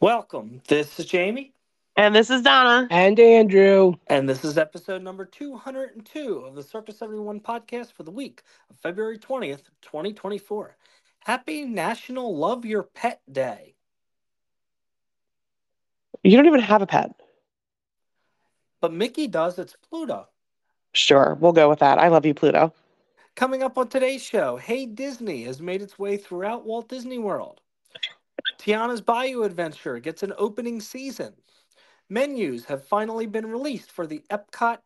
Welcome. This is Jamie, And this is Donna. And Andrew. and this is episode number 202 of the Circus 71 podcast for the week of February 20th, 2024. Happy National Love Your Pet Day. You don't even have a pet. But Mickey does, it's Pluto. Sure, we'll go with that. I love you, Pluto. Coming up on today's show, Hey Disney has made its way throughout Walt Disney World. Tiana's Bayou Adventure gets an opening season. Menus have finally been released for the Epcot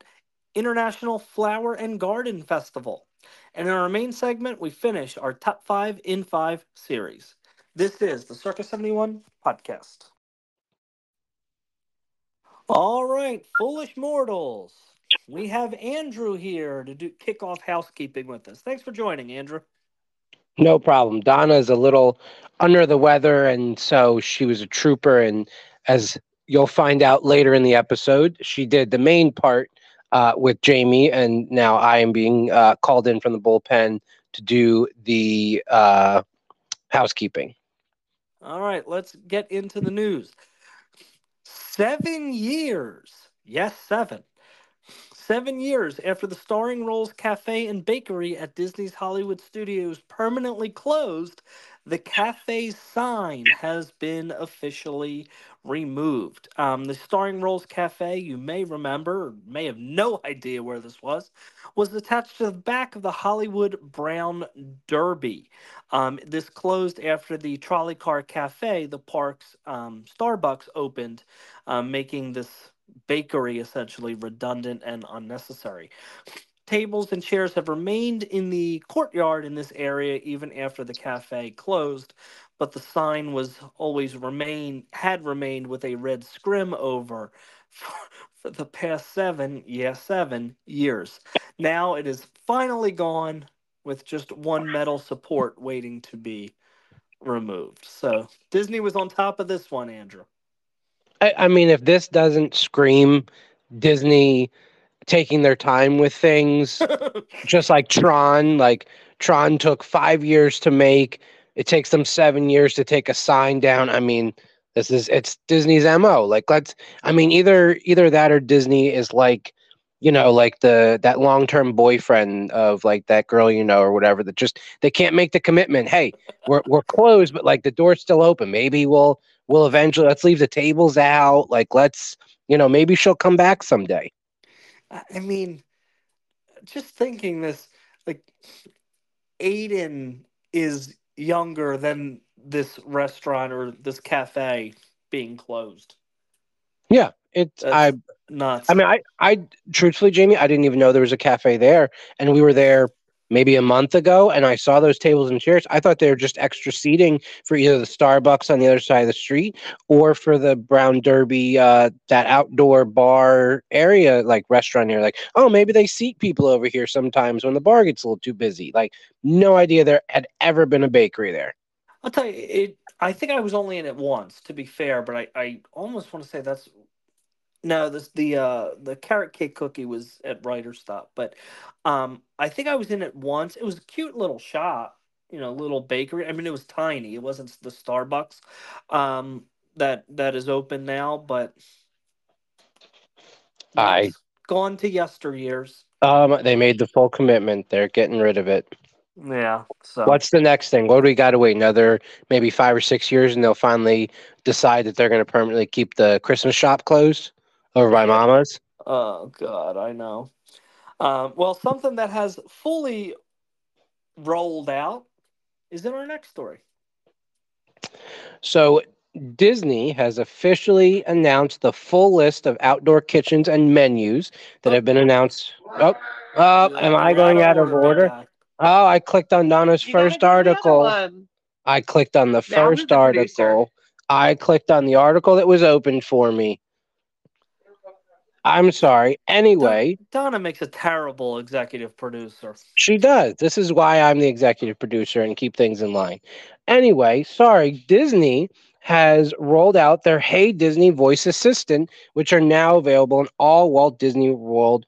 International Flower and Garden Festival. And in our main segment, we finish our top five in five series. This is the Circus 71 podcast. All right, foolish mortals. We have Andrew here to do kick off housekeeping with us. Thanks for joining, Andrew. No problem. Donna is a little under the weather, and so she was a trooper. And as you'll find out later in the episode, she did the main part uh, with Jamie, and now I am being uh, called in from the bullpen to do the uh, housekeeping. All right, let's get into the news. Seven years. Yes, seven. Seven years after the Starring Rolls Cafe and Bakery at Disney's Hollywood Studios permanently closed, the cafe's sign has been officially removed. Um, the Starring Rolls Cafe, you may remember, or may have no idea where this was, was attached to the back of the Hollywood Brown Derby. Um, this closed after the Trolley Car Cafe, the park's um, Starbucks, opened, um, making this bakery essentially redundant and unnecessary. Tables and chairs have remained in the courtyard in this area even after the cafe closed, but the sign was always remain had remained with a red scrim over for, for the past seven, yeah, seven years. Now it is finally gone with just one metal support waiting to be removed. So Disney was on top of this one, Andrew. I, I mean, if this doesn't scream Disney taking their time with things, just like Tron, like Tron took five years to make. It takes them seven years to take a sign down. I mean, this is it's Disney's mo. Like, let's. I mean, either either that or Disney is like, you know, like the that long term boyfriend of like that girl, you know, or whatever. That just they can't make the commitment. Hey, we're we're closed, but like the door's still open. Maybe we'll we'll eventually let's leave the tables out. Like, let's you know, maybe she'll come back someday. I mean, just thinking this, like, Aiden is younger than this restaurant or this cafe being closed. Yeah, it's That's I. nuts. I mean, I I truthfully, Jamie, I didn't even know there was a cafe there, and we were there maybe a month ago, and I saw those tables and chairs. I thought they were just extra seating for either the Starbucks on the other side of the street or for the Brown Derby, uh, that outdoor bar area, like restaurant here. Like, oh, maybe they seat people over here sometimes when the bar gets a little too busy. Like, no idea there had ever been a bakery there. I'll tell you, it. I think I was only in it once, to be fair, but I, I almost want to say that's no, this the uh the carrot cake cookie was at Writer Stop, but um I think I was in it once. It was a cute little shop, you know, little bakery. I mean, it was tiny. It wasn't the Starbucks um that that is open now, but I- gone to yesteryears. Um, they made the full commitment. They're getting rid of it. Yeah. So What's the next thing? What do we got to wait? Another maybe five or six years, and they'll finally decide that they're going to permanently keep the Christmas shop closed over by Mama's. Oh God, I know. Um, well, something that has fully rolled out is in our next story. So Disney has officially announced the full list of outdoor kitchens and menus that have been announced. Oh, oh, am I going out of order? Oh, I clicked on Donna's You first do the other article. I clicked on the Now first the producer? article. I clicked on the article that was opened for me. I'm sorry. Anyway, Donna makes a terrible executive producer. she does. This is why I'm the executive producer and keep things in line. Anyway, sorry. Disney has rolled out their Hey Disney voice assistant, which are now available in all Walt Disney World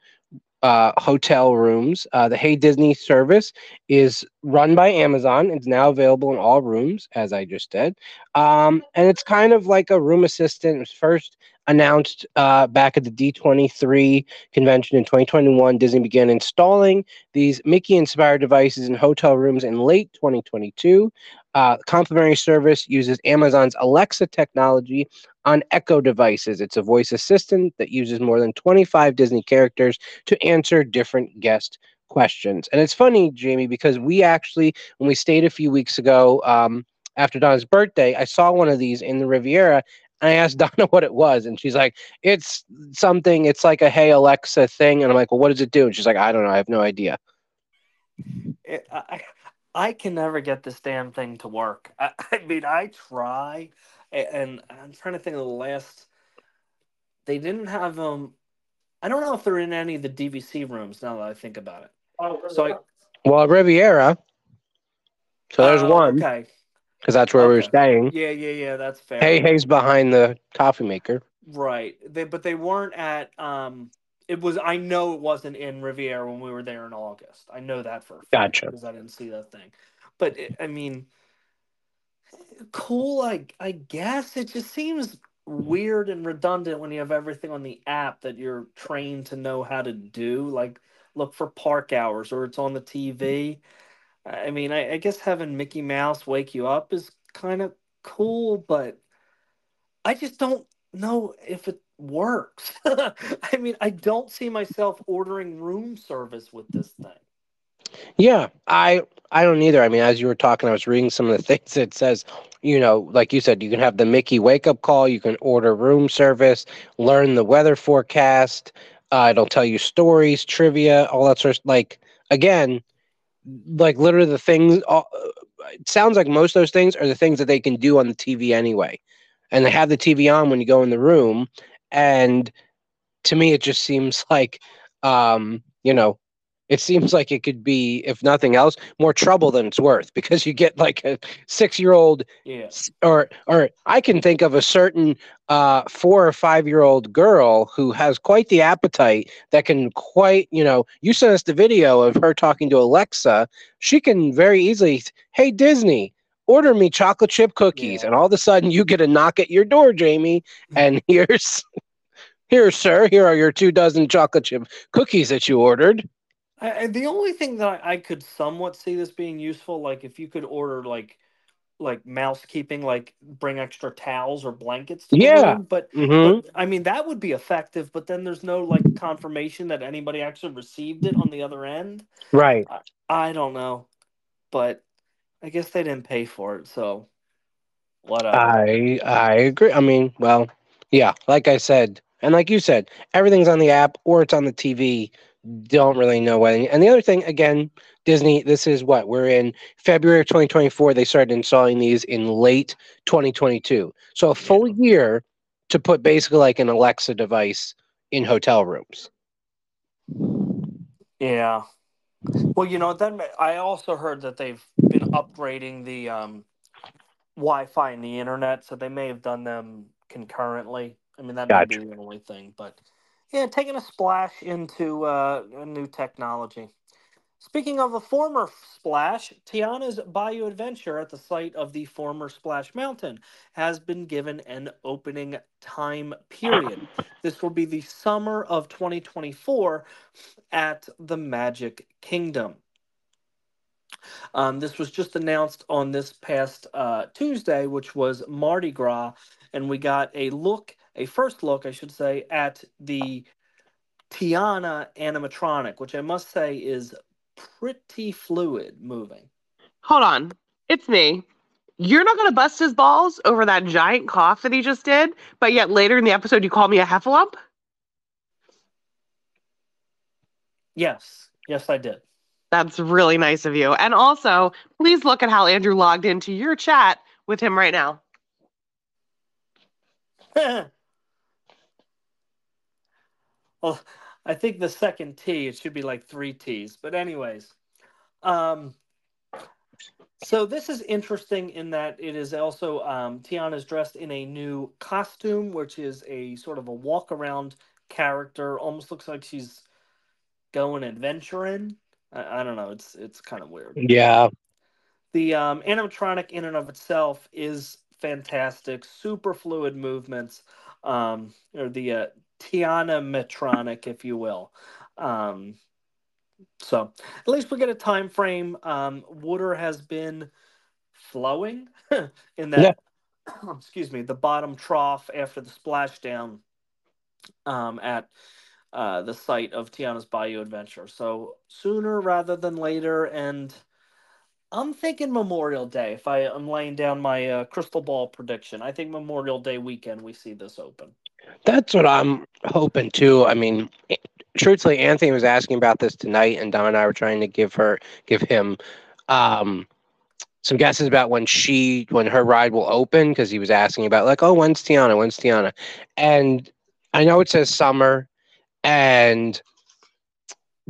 uh, hotel rooms. Uh, the Hey Disney service is run by Amazon. It's now available in all rooms, as I just did. Um, and it's kind of like a room assistant. It was first announced uh, back at the D23 convention in 2021. Disney began installing these Mickey inspired devices in hotel rooms in late 2022. Uh, complimentary service uses Amazon's Alexa technology on Echo devices. It's a voice assistant that uses more than 25 Disney characters to answer different guest questions. And it's funny, Jamie, because we actually, when we stayed a few weeks ago um, after Donna's birthday, I saw one of these in the Riviera. And I asked Donna what it was, and she's like, "It's something. It's like a Hey Alexa thing." And I'm like, "Well, what does it do?" And she's like, "I don't know. I have no idea." It, I, I can never get this damn thing to work. I, I mean, I try, and I'm trying to think of the last. They didn't have them. Um, I don't know if they're in any of the DVC rooms now that I think about it. Oh, so I, well, Riviera. So there's oh, one. Okay. Because that's where okay. we were staying. Yeah, yeah, yeah. That's fair. Hey, Hey's behind the coffee maker. Right. They, but they weren't at. Um, it was. I know it wasn't in Riviera when we were there in August. I know that for a fact gotcha because I didn't see that thing. But it, I mean, cool. I I guess it just seems weird and redundant when you have everything on the app that you're trained to know how to do. Like look for park hours or it's on the TV. I mean, I, I guess having Mickey Mouse wake you up is kind of cool, but I just don't know if it works. I mean, I don't see myself ordering room service with this thing. Yeah, I I don't either. I mean, as you were talking, I was reading some of the things it says. You know, like you said, you can have the Mickey wake up call. You can order room service, learn the weather forecast. Uh, it'll tell you stories, trivia, all that sort of like. Again, like literally the things. All, it sounds like most of those things are the things that they can do on the TV anyway, and they have the TV on when you go in the room. And to me, it just seems like, um, you know, it seems like it could be, if nothing else, more trouble than it's worth because you get like a six-year-old, yeah. or or I can think of a certain uh, four or five-year-old girl who has quite the appetite that can quite, you know, you sent us the video of her talking to Alexa. She can very easily, hey Disney, order me chocolate chip cookies, Yeah. and all of a sudden you get a knock at your door, Jamie, and here's. Here, sir. Here are your two dozen chocolate chip cookies that you ordered. I, I- the only thing that I, I could somewhat see this being useful, like if you could order like like mouse keeping, like bring extra towels or blankets to Yeah. room. But, Mm-hmm. but I mean that would be effective. But then there's no like confirmation that anybody actually received it on the other end. Right. I don't know, but I guess they didn't pay for it, so whatever. I I agree. I mean, well, yeah, like I said, and like you said, everything's on the app or it's on the TV. Don't really know when. And the other thing, again, Disney. This is what we're in February of 2024. They started installing these in late 2022. So a full year to put basically like an Alexa device in hotel rooms. Yeah. Well, you know, then I also heard that they've been upgrading the um, Wi-Fi and the internet, so they may have done them concurrently. I mean, that Gotcha. may be the only thing, but yeah, taking a splash into uh, new technology. Speaking of a former splash, Tiana's Bayou Adventure at the site of the former Splash Mountain has been given an opening time period. This will be the summer of 2024 at the Magic Kingdom. Um, this was just announced on this past uh, Tuesday, which was Mardi Gras, and we got a look, a first look, I should say, at the Tiana animatronic, which I must say is pretty fluid moving. Hold on. It's me. You're not going to bust his balls over that giant cough that he just did, but yet later in the episode you call me a heffalump? Yes, yes, I did. That's really nice of you. And also, please look at how Andrew logged into your chat with him right now. well, I think the second T, it should be like three T's. But anyways, um, so this is interesting in that it is also um, Tiana's dressed in a new costume, which is a sort of a walk around character. Almost looks like she's going adventuring. I, I don't know. It's it's kind of weird. Yeah. The um, animatronic in and of itself is fantastic. Super fluid movements, um, or the uh, Tiana Metronic, if you will. Um, so at least we get a time frame. Um, water has been flowing in that. Yeah. Excuse me, the bottom trough after the splashdown um, at uh, the site of Tiana's Bayou Adventure. So sooner rather than later, and I'm thinking Memorial Day. If I am laying down my uh, crystal ball prediction, I think Memorial Day weekend we see this open. That's what I'm hoping too. I mean, truthfully, Anthony was asking about this tonight, and Don and I were trying to give her, give him, um, some guesses about when she, when her ride will open, because he was asking about like, oh, when's Tiana? When's Tiana? And I know it says summer, and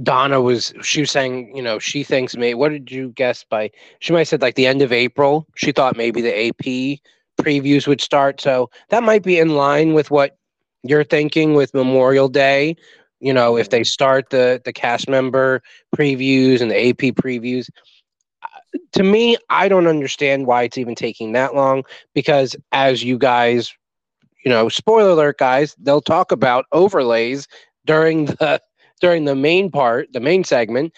Donna was she was saying, you know, she thinks maybe what did you guess by she might have said like the end of April. She thought maybe the AP previews would start. So that might be in line with what you're thinking with Memorial Day. You know, if they start the the cast member previews and the AP previews. To me, I don't understand why it's even taking that long because as you guys, you know, spoiler alert guys, they'll talk about overlays during the during the main part, the main segment,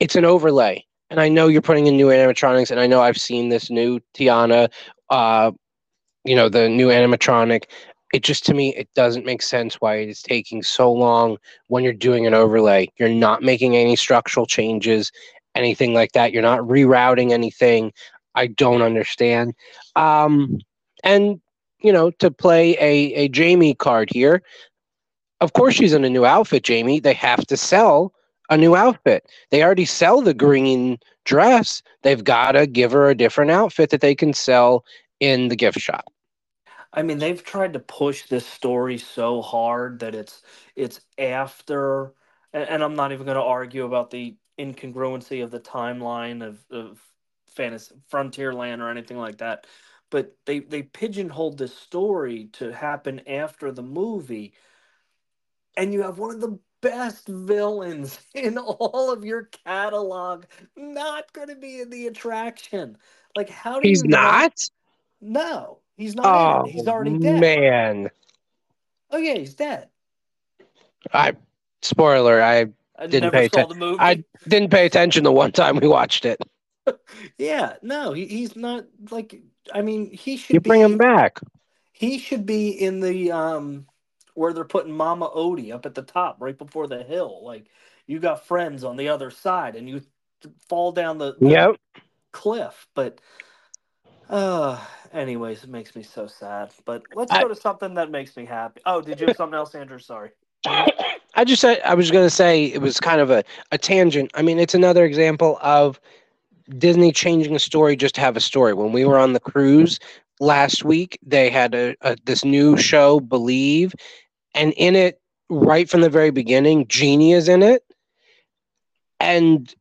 it's an overlay. And I know you're putting in new animatronics, and I know I've seen this new Tiana, uh, you know, the new animatronic. It just to me, it doesn't make sense why it is taking so long when you're doing an overlay. You're not making any structural changes, anything like that. You're not rerouting anything. I don't understand. Um, and you know, to play a, a Jamie card here, of course she's in a new outfit, Jamie. They have to sell a new outfit. They already sell the green dress. They've got to give her a different outfit that they can sell in the gift shop. I mean, they've tried to push this story so hard that it's it's after, and, and I'm not even going to argue about the incongruency of the timeline of, of fantasy frontierland or anything like that but they they pigeonholed this story to happen after the movie and you have one of the best villains in all of your catalog not going to be in the attraction. Like, how do he's you not? No, he's not. Oh, he's already dead. Man. Oh yeah, he's dead. I spoiler. I, I didn't pay saw atten- the movie. I didn't pay attention the one time we watched it. yeah, no, he, he's not like. I mean, he should You be. bring him back. He should be in the um where they're putting Mama Odie up at the top, right before the hill. Like you got friends on the other side, and you fall down the, the Yep. cliff. But uh, anyways, it makes me so sad. But let's I- go to something that makes me happy. Oh, did you have something else, Andrew? Sorry. I just said I was going to say it was kind of a, a tangent. I mean, it's another example of Disney changing a story just to have a story. When we were on the cruise last week, they had a, a this new show, Believe, and in it, right from the very beginning, Genie is in it. And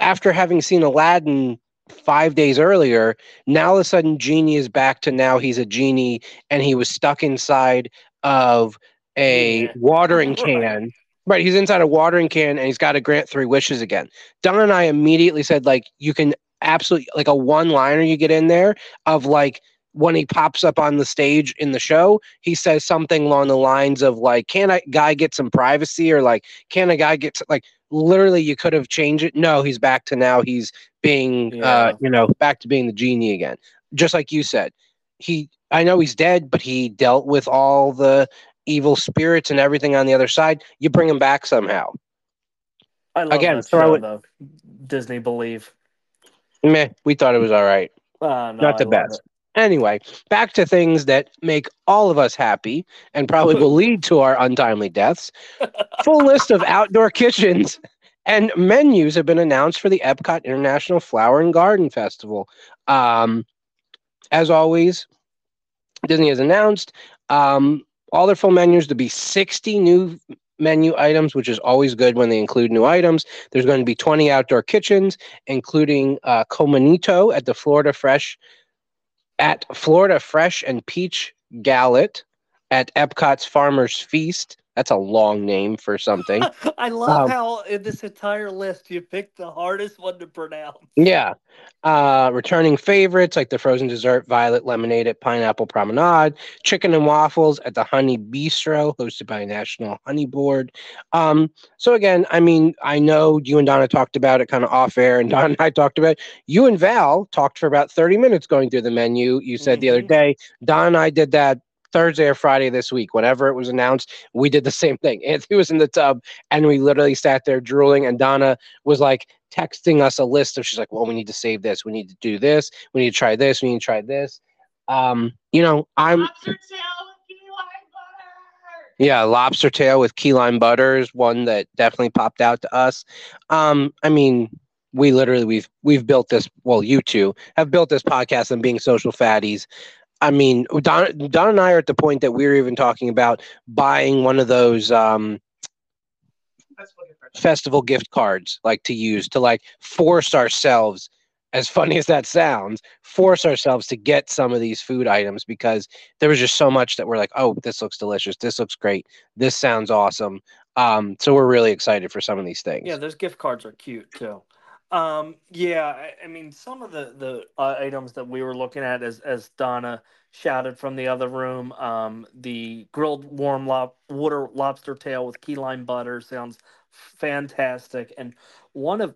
after having seen Aladdin five days earlier, now all of a sudden Genie is back to now he's a genie and he was stuck inside of a Yeah. watering can. Right, he's inside a watering can and he's got to grant three wishes again. Don and I immediately said, like, you can absolutely like a one liner you get in there of like when he pops up on the stage in the show, he says something along the lines of like, "Can a guy get some privacy?" or like, "Can a guy get like?" Literally, you could have changed it. No, he's back to now. He's being, Yeah. uh, you know, back to being the genie again. Just like you said, he. I know he's dead, but he dealt with all the evil spirits and everything on the other side. You bring him back somehow. I love Again, that show, it- though. Disney Believe. Meh, we thought it was all right. Uh, no, Not the best. Anyway, back to things that make all of us happy and probably will lead to our untimely deaths. Full list of outdoor kitchens and menus have been announced for the Epcot International Flower and Garden Festival. Um, as always, Disney has announced um, all their full menus to be 60 new menu items, which is always good when they include new items. There's going to be 20 outdoor kitchens, including uh, Comanito at the Florida Fresh at Florida Fresh and Peach Galette at Epcot's Farmers Feast. That's a long name for something. I love Um, how in this entire list you picked the hardest one to pronounce. Yeah. Uh, returning favorites like the frozen dessert violet lemonade at Pineapple Promenade, chicken and waffles at the Honey Bistro, hosted by National Honey Board. Um, so again, I mean, I know you and Donna talked about it kind of off air, and Don and I talked about it. You and Val talked for about 30 minutes going through the menu. You said the other Mhm. day. Don and I did that Thursday or Friday this week. Whenever it was announced, we did the same thing. Anthony was in the tub and we literally sat there drooling, and Donna was like texting us a list of she's like, well, we need to save this, we need to do this, we need to try this, we need to try this. Um, you know, I'm Lobster tail with key lime butter. yeah, lobster tail with key lime butter is one that definitely popped out to us. Um, I mean, we literally we've we've built this. Well, you two have built this podcast on being social fatties. I mean, Don, Don and I are at the point that we're even talking about buying one of those um, festival gift cards, like to use to like force ourselves. As funny as that sounds, force ourselves to get some of these food items because there was just so much that we're like, oh, this looks delicious, this looks great, this sounds awesome. Um, so we're really excited for some of these things. Yeah, those gift cards are cute too. Um, yeah, I, I mean, some of the the uh, items that we were looking at, as as Donna shouted from the other room, um, the grilled warm lob, water lobster tail with key lime butter sounds fantastic, and one of,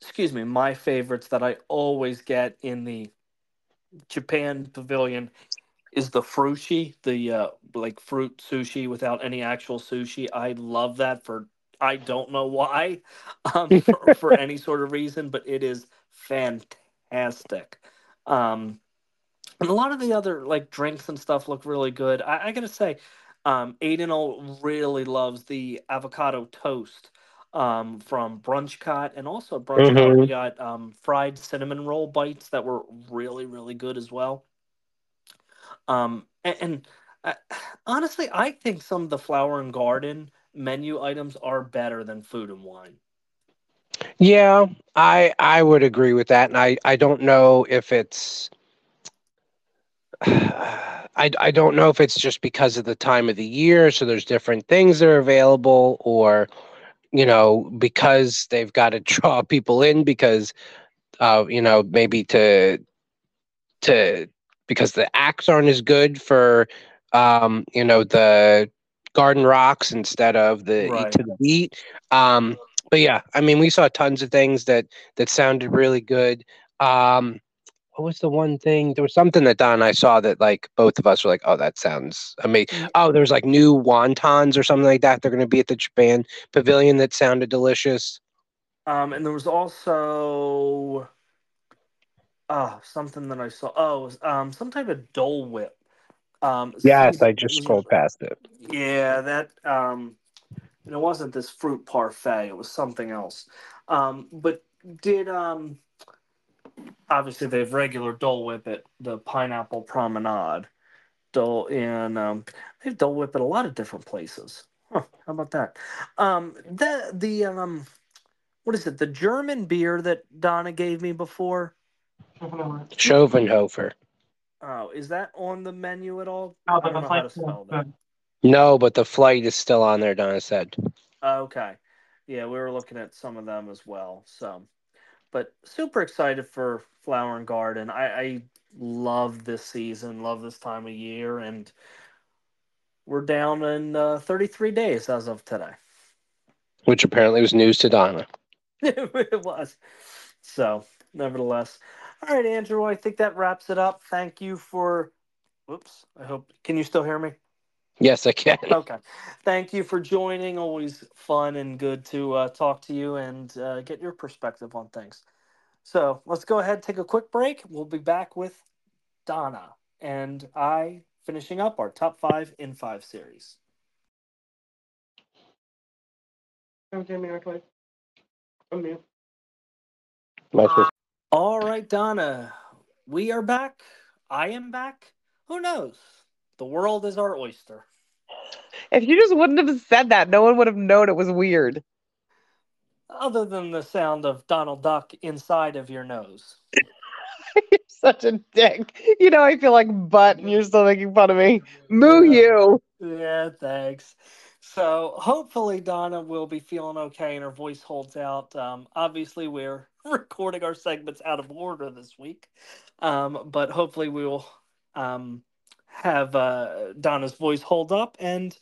excuse me, my favorites that I always get in the Japan pavilion is the frushi, the uh, like fruit sushi without any actual sushi. I love that for I don't know why, um, for, for any sort of reason, but it is fantastic. Um, and a lot of the other like drinks and stuff look really good. I, I gotta say, um, Aiden really loves the avocado toast um, from Brunch Cot, and also at Brunch Cot we got um, fried cinnamon roll bites that were really really good as well. Um, and, and uh, honestly, I think some of the flower and garden menu items are better than food and wine. Yeah, I I would agree with that, and I I don't know if it's I I don't know if it's just because of the time of the year, so there's different things that are available, or you know because they've got to draw people in because uh you know maybe to to because the acts aren't as good for um you know the garden rocks instead of the Right. to the beat um but yeah i mean we saw tons of things that that sounded really good um what was the one thing there was something that don and i saw that like both of us were like oh that sounds amazing Mm. oh there was like new wontons or something like that they're going to be at the japan pavilion that sounded delicious Um, and there was also uh, something that I saw. Oh, was, um, some type of Dole Whip. Um, yes i just scrolled past it Yeah, that um and it wasn't this fruit parfait, it was something else. Um but did um obviously they have regular Dole Whip at the Pineapple Promenade. Dole and um they have Dole Whip at a lot of different places. Huh, how about that? Um the the um what is it? The German beer that Donna gave me before? Schöfferhofer. Oh, is that on the menu at all? I but don't the know how to flight- spell that. No, but the flight is still on there, Donna said. Okay. Yeah, we were looking at some of them as well. So, but super excited for Flower and Garden. I, I love this season, love this time of year, and we're down in uh, 33 days as of today. Which apparently was news to Donna. it was. So, nevertheless. All right, Andrew, I think that wraps it up. Thank you for. Whoops. I hope. Can you still hear me? Yes, I can. Okay. Thank you for joining. Always fun and good to uh, talk to you and uh, get your perspective on things. So let's go ahead, take a quick break. We'll be back with Donna and I finishing up our top five in five series. Okay, Miracle. I'm mute. My first- All right, Donna, we are back. I am back. Who knows? The world is our oyster. If you just wouldn't have said that, no one would have known it was weird. Other than the sound of Donald Duck inside of your nose. you're such a dick. You know, I feel like butt, and you're still making fun of me. Moo you. Yeah, thanks. So hopefully Donna will be feeling okay and her voice holds out. Um, obviously, we're recording our segments out of order this week, um, but hopefully we will um, have uh, Donna's voice hold up and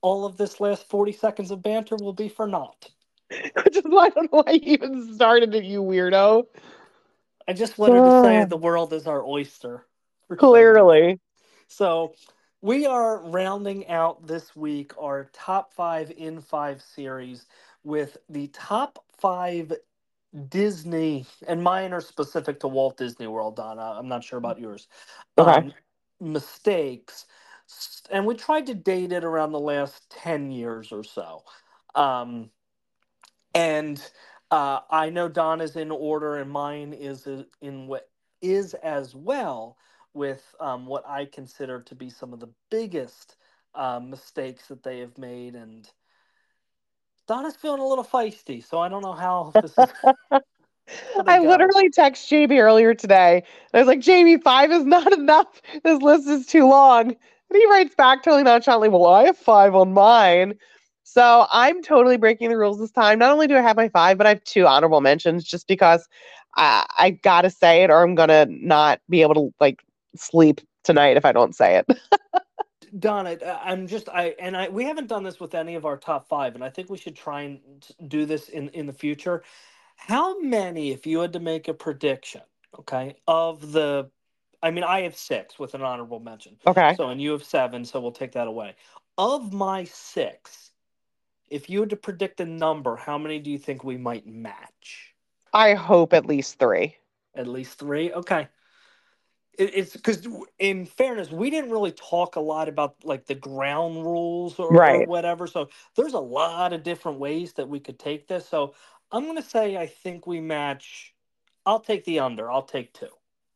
all of this last 40 seconds of banter will be for naught. Which is why I don't know why you even started it, you weirdo. I just wanted to say the world is our oyster. for some reason. Clearly. So we are rounding out this week our top five in five series with the top five Disney, and mine are specific to Walt Disney World, Donna. I'm not sure about yours. Okay. Um, mistakes. And we tried to date it around the last 10 years or so. Um, and uh, I know Donna's in order, and mine is in what is as well with um, what I consider to be some of the biggest uh, mistakes that they have made. And Donna's feeling a little feisty, so I don't know how this is. I literally texted Jamie earlier today. I was like, Jamie, five is not enough. This list is too long. And he writes back totally nonchalantly, Well, I have five on mine. So I'm totally breaking the rules this time. Not only do I have my five, but I have two honorable mentions just because I, I gotta say it or I'm gonna not be able to like sleep tonight if I don't say it. Donna, uh, I'm just I and I we haven't done this with any of our top five, and I think we should try and do this in in the future. How many, if you had to make a prediction, okay, of the, I mean, I have six with an honorable mention. Okay. So and you have seven, so we'll take that away. Of my six, if you had to predict a number, how many do you think we might match? I hope at least three. At least three. Okay. It, it's because, in fairness, we didn't really talk a lot about like the ground rules or, or whatever. So there's a lot of different ways that we could take this. So I'm gonna say I think we match. I'll take the under. I'll take two,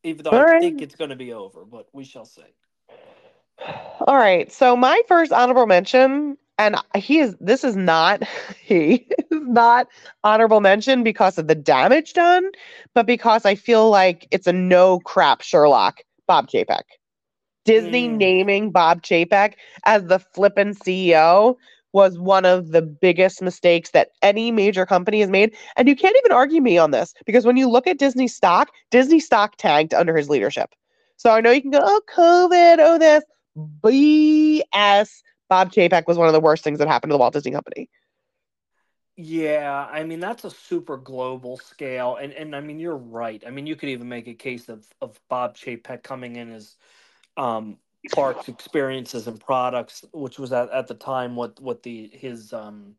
even though All I right. think it's gonna be over, but we shall see. All right. So my first honorable mention, and he is this is not he is not honorable mention because of the damage done, but because I feel like it's a no crap Sherlock, Bob Chapek. Disney Mm. naming Bob Chapek as the flippin' CEO was one of the biggest mistakes that any major company has made. And you can't even argue me on this because when you look at Disney stock, Disney stock tanked under his leadership. So I know you can go, oh, COVID, oh, this. BS. Bob Chapek was one of the worst things that happened to the Walt Disney Company. Yeah, I mean that's a super global scale, and and I mean you're right. I mean you could even make a case of of Bob Chapek coming in as um parks experiences and products, which was at, at the time what what the his um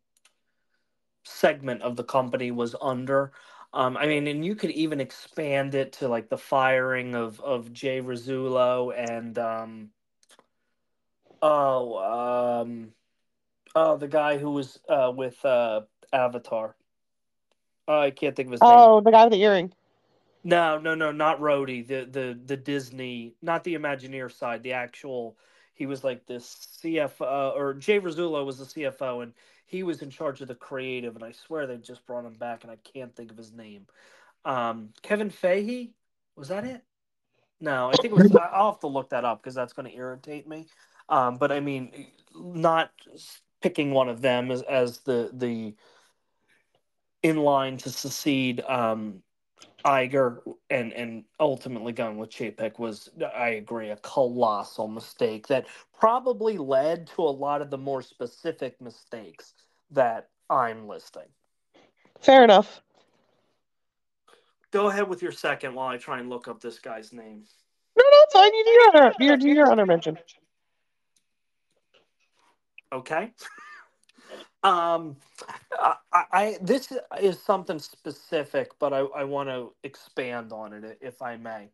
segment of the company was under. Um, I mean, and you could even expand it to like the firing of of Jay Rasulo and um oh um oh the guy who was uh with uh Avatar. Oh, I can't think of his name. Oh, the guy with the earring. No, no, no, not Rohde. The the the Disney, not the Imagineer side. The actual, he was like this CFO, or Jay Rasulo was the CFO, and he was in charge of the creative. And I swear they just brought him back, and I can't think of his name. Um, Kevin Fahey, was that it? No, I think it was. I'll have to look that up because that's going to irritate me. Um, but I mean, not picking one of them as as the the in line to succeed. Um, Iger and and ultimately going with Chapek was, I agree, a colossal mistake that probably led to a lot of the more specific mistakes that I'm listing. Fair enough. Go ahead with your second while I try and look up this guy's name. No, no, it's fine. You do your honor. You do your honor mention. Okay. Um, I, I, this is something specific, but I, I want to expand on it if I may.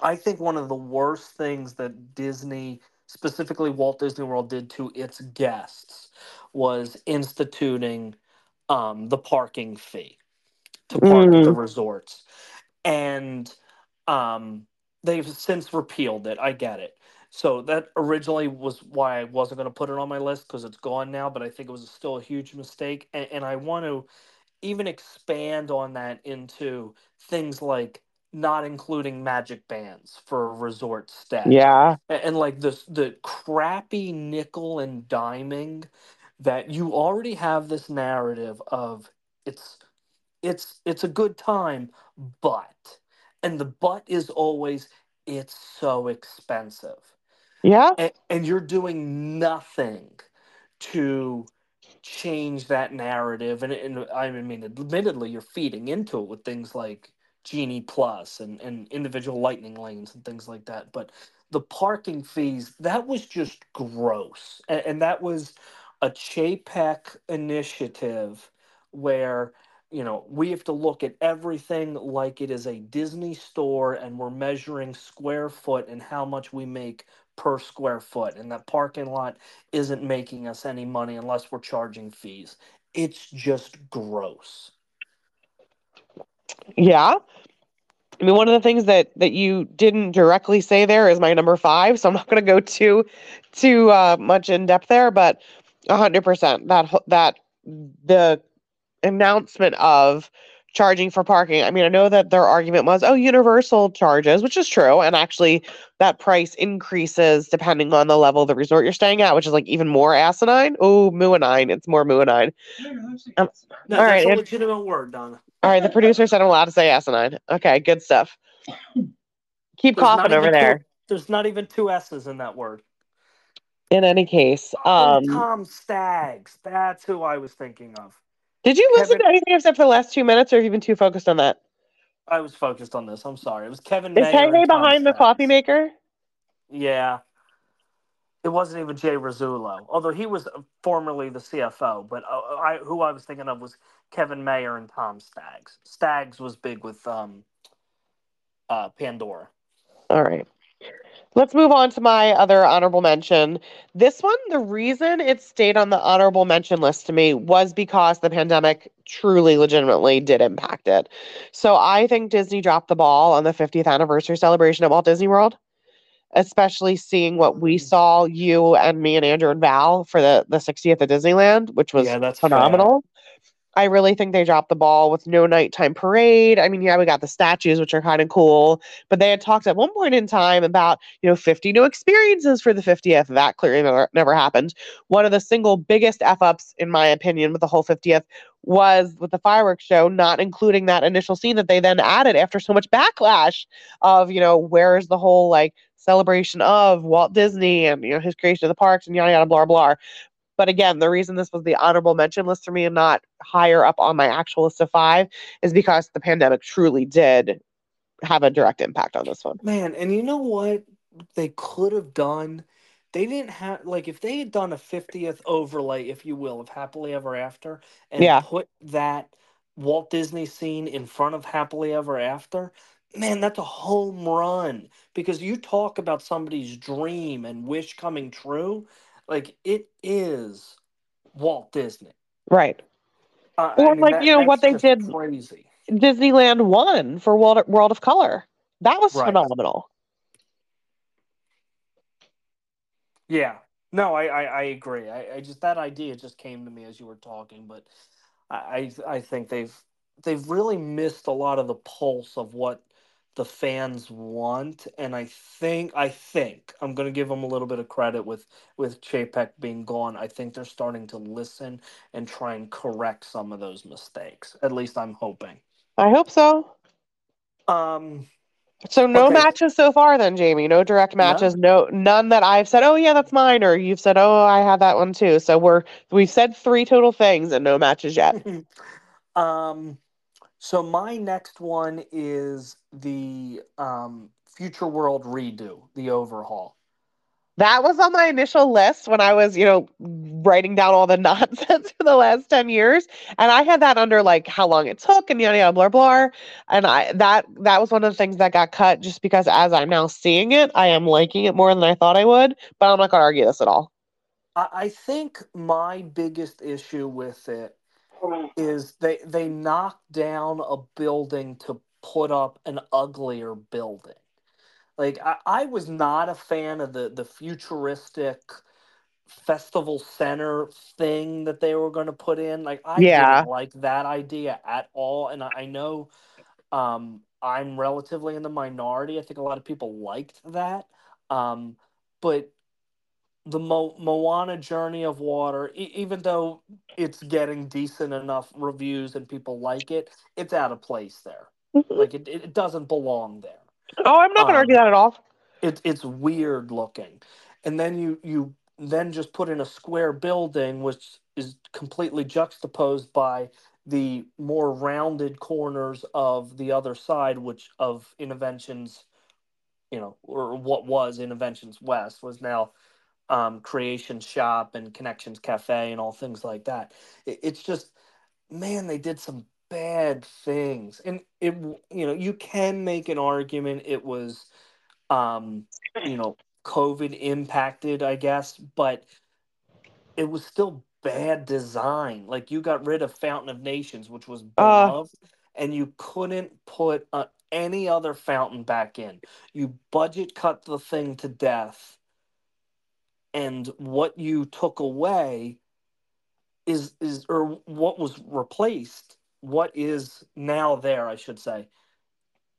I think one of the worst things that Disney, specifically Walt Disney World, did to its guests was instituting um, the parking fee to park at the Mm. resorts, and um, they've since repealed it. I get it. So that originally was why I wasn't going to put it on my list because it's gone now. But I think it was still a huge mistake, and, and I want to even expand on that into things like not including magic bands for resort stay. Yeah. and, and like the the crappy nickel and diming that you already have this narrative of it's it's it's a good time but and the but is always it's so expensive Yeah. and, and you're doing nothing to change that narrative. And, and i mean admittedly you're feeding into it with things like genie plus and, and individual lightning lanes and things like that. But the parking fees that was just gross. And, and that was a chapek initiative where you know we have to look at everything like it is a disney store and we're measuring square foot and how much we make per square foot and that parking lot isn't making us any money unless we're charging fees it's just gross Yeah. I mean, one of the things that that you didn't directly say there is my number five, so I'm not going to go too too uh, much in depth there, but hundred percent that that the announcement of charging for parking. I mean, I know that their argument was, oh, Universal charges, which is true, and actually that price increases depending on the level of the resort you're staying at, which is like even more asinine. Oh, muinine, it's more muinine. Um, no, All that's right, a and- legitimate word donna All right, the producer said I'm allowed to say asinine. Okay, good stuff. Keep There's coughing over even two- there. there's not even two s's in that word In any case, Oh, um, tom staggs that's who i was thinking of did you listen Kevin- to anything except for the last two minutes, or have you been too focused on that? I was focused on this. I'm sorry. It was Kevin Is Mayer Hey Hey behind the coffee maker? Yeah. It wasn't even Jay Rasulo, although he was formerly the CFO. But uh, I, who I was thinking of was Kevin Mayer and Tom Staggs. Staggs was big with um, uh, Pandora. All right. Let's move on to my other honorable mention. This one, the reason it stayed on the honorable mention list to me was because the pandemic truly, legitimately did impact it. So I think Disney dropped the ball on the 50th anniversary celebration at Walt Disney World, especially seeing what we Mm. saw, you and me and Andrew and Val for the, the 60th at Disneyland, which was yeah, that's fair. I really think they dropped the ball with no nighttime parade. I mean, yeah, we got the statues, which are kind of cool, but they had talked at one point in time about, you know, 50 new experiences for the 50th. That clearly never, never happened. One of the single biggest F ups, in my opinion, with the whole 50th was with the fireworks show, not including that initial scene that they then added after so much backlash of, you know, where's the whole like celebration of Walt Disney and, you know, his creation of the parks and yada, yada, blah, blah. But again, the reason this was the honorable mention list for me and not higher up on my actual list of five is because the pandemic truly did have a direct impact on this one. Man, and you know what they could have done? They didn't have like if they had done a 50th overlay, if you will, of Happily Ever After and Yeah. put that Walt Disney scene in front of Happily Ever After, man, that's a home run. Because you talk about somebody's dream and wish coming true, like it is Walt Disney. Right. Uh, Or like, you know, what they did- crazy. Disneyland won for World World of Color. That was Right. phenomenal. Yeah. No, I, I, I agree. I, I just that idea just came to me as you were talking, but I, I I think they've they've really missed a lot of the pulse of what the fans want, and I think I think I'm gonna give them a little bit of credit with with Chapek being gone. I think they're starting to listen and try and correct some of those mistakes. At least I'm hoping. I hope so. Um, So no Okay. matches so far then, Jamie. No direct No. matches. No none that I've said, "Oh yeah, that's mine," or you've said, "Oh, I have that one too." So we're we've said three total things and no matches yet. um, so my next one is the um, Future World redo, the overhaul. That was on my initial list when I was, you know, writing down all the nonsense for the last 10 years. And I had that under like how long it took and yada yada blah blah. And I that that was one of the things that got cut just because as I'm now seeing it, I am liking it more than I thought I would. But I'm not gonna argue this at all. I, I think my biggest issue with it is they they knocked down a building to put up an uglier building. Like I, I was not a fan of the the futuristic festival center thing that they were going to put in. Like I Yeah. didn't like that idea at all, and I, I know um, I'm relatively in the minority. I think a lot of people liked that. Um, but the Mo- Moana Journey of Water, e- even though it's getting decent enough reviews and people like it, it's out of place there. Mhm. Like it, it doesn't belong there. Oh, I'm not going to argue Um, that at all. It's it's weird looking, and then you you then just put in a square building, which is completely juxtaposed by the more rounded corners of the other side, which of Innoventions, you know, or what was Innoventions West was now um, Creation Shop and Connections Cafe and all things like that. It, it's just, man, they did some bad things, and it you know you can make an argument it was um, you know, COVID impacted, I guess, but it was still bad design. Like you got rid of Fountain of Nations, which was Uh. beloved, and you couldn't put uh, any other fountain back in. You budget cut the thing to death, and what you took away is is or what was replaced. What is now there, I should say,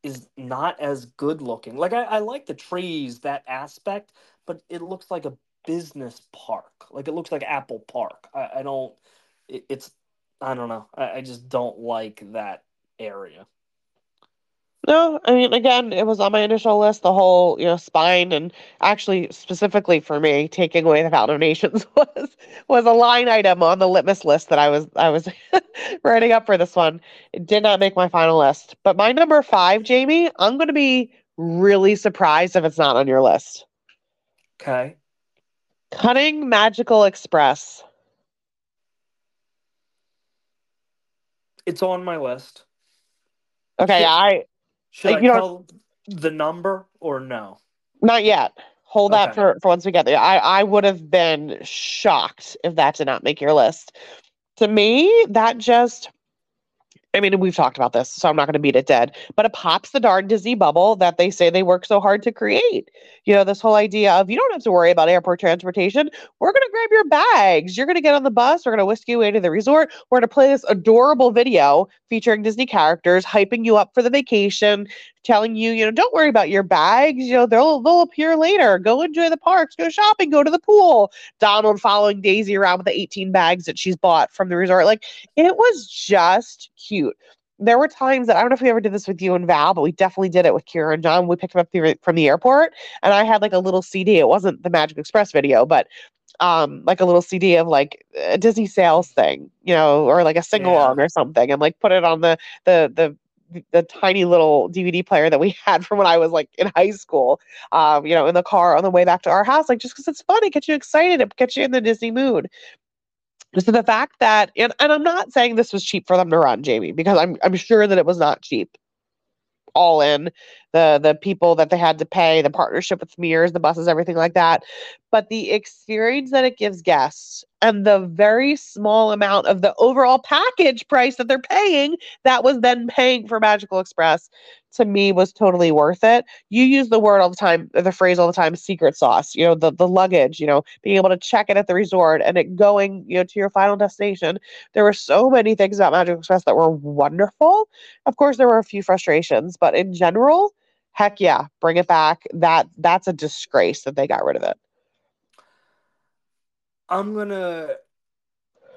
is not as good looking. Like I, I like the trees, that aspect, but it looks like a business park. Like it looks like Apple Park. I, I don't. It, it's I don't know. I, I just don't like that area. No, I mean, again, it was on my initial list, the whole, you know, spine, and actually, specifically for me, taking away the of was was a line item on the litmus list that I was I was writing up for this one. It did not make my final list, but my number five, Jamie, I'm going to be really surprised if it's not on your list. Okay. Cunning Magical Express. It's on my list. Okay, I Should I you tell the number or no? not yet. Hold that for, for once we get there. I, I would have been shocked if that did not make your list. To me, that just I mean, we've talked about this, so I'm not going to beat it dead, but it pops the darn Disney bubble that they say they work so hard to create. You know, this whole idea of you don't have to worry about airport transportation. We're going to grab your bags. You're going to get on the bus. We're going to whisk you away to the resort. We're going to play this adorable video featuring Disney characters, hyping you up for the vacation, telling you, you know, don't worry about your bags. You know, they'll they'll appear later. Go enjoy the parks. Go shopping. Go to the pool. Donald following Daisy around with the 18 bags that she's bought from the resort. Like it was just cute. There were times that I don't know if we ever did this with you and Val, but we definitely did it with Kira and John. We picked them up the, from the airport, and I had like a little CD. It wasn't the Magic Express video, but um, like a little CD of like a Disney sales thing, you know, or like a sing along or something, and like put it on the the the the tiny little DVD player that we had from when I was like in high school, um, you know, in the car on the way back to our house, like just because it's fun, it gets you excited, it gets you in the Disney mood. So the fact that, and, and I'm not saying this was cheap for them to run, Jamie, because I'm I'm sure that it was not cheap. All in the the people that they had to pay, the partnership with Mears, the buses, everything like that. But the experience that it gives guests and the very small amount of the overall package price that they're paying that was then paying for Magical Express to me was totally worth it. You use the word all the time, the phrase all the time, secret sauce, you know, the the luggage, you know, being able to check it at the resort and it going, you know, to your final destination. There were so many things about Magical Express that were wonderful. Of course, there were a few frustrations, but in general, heck yeah, bring it back. That that's a disgrace that they got rid of it. I'm gonna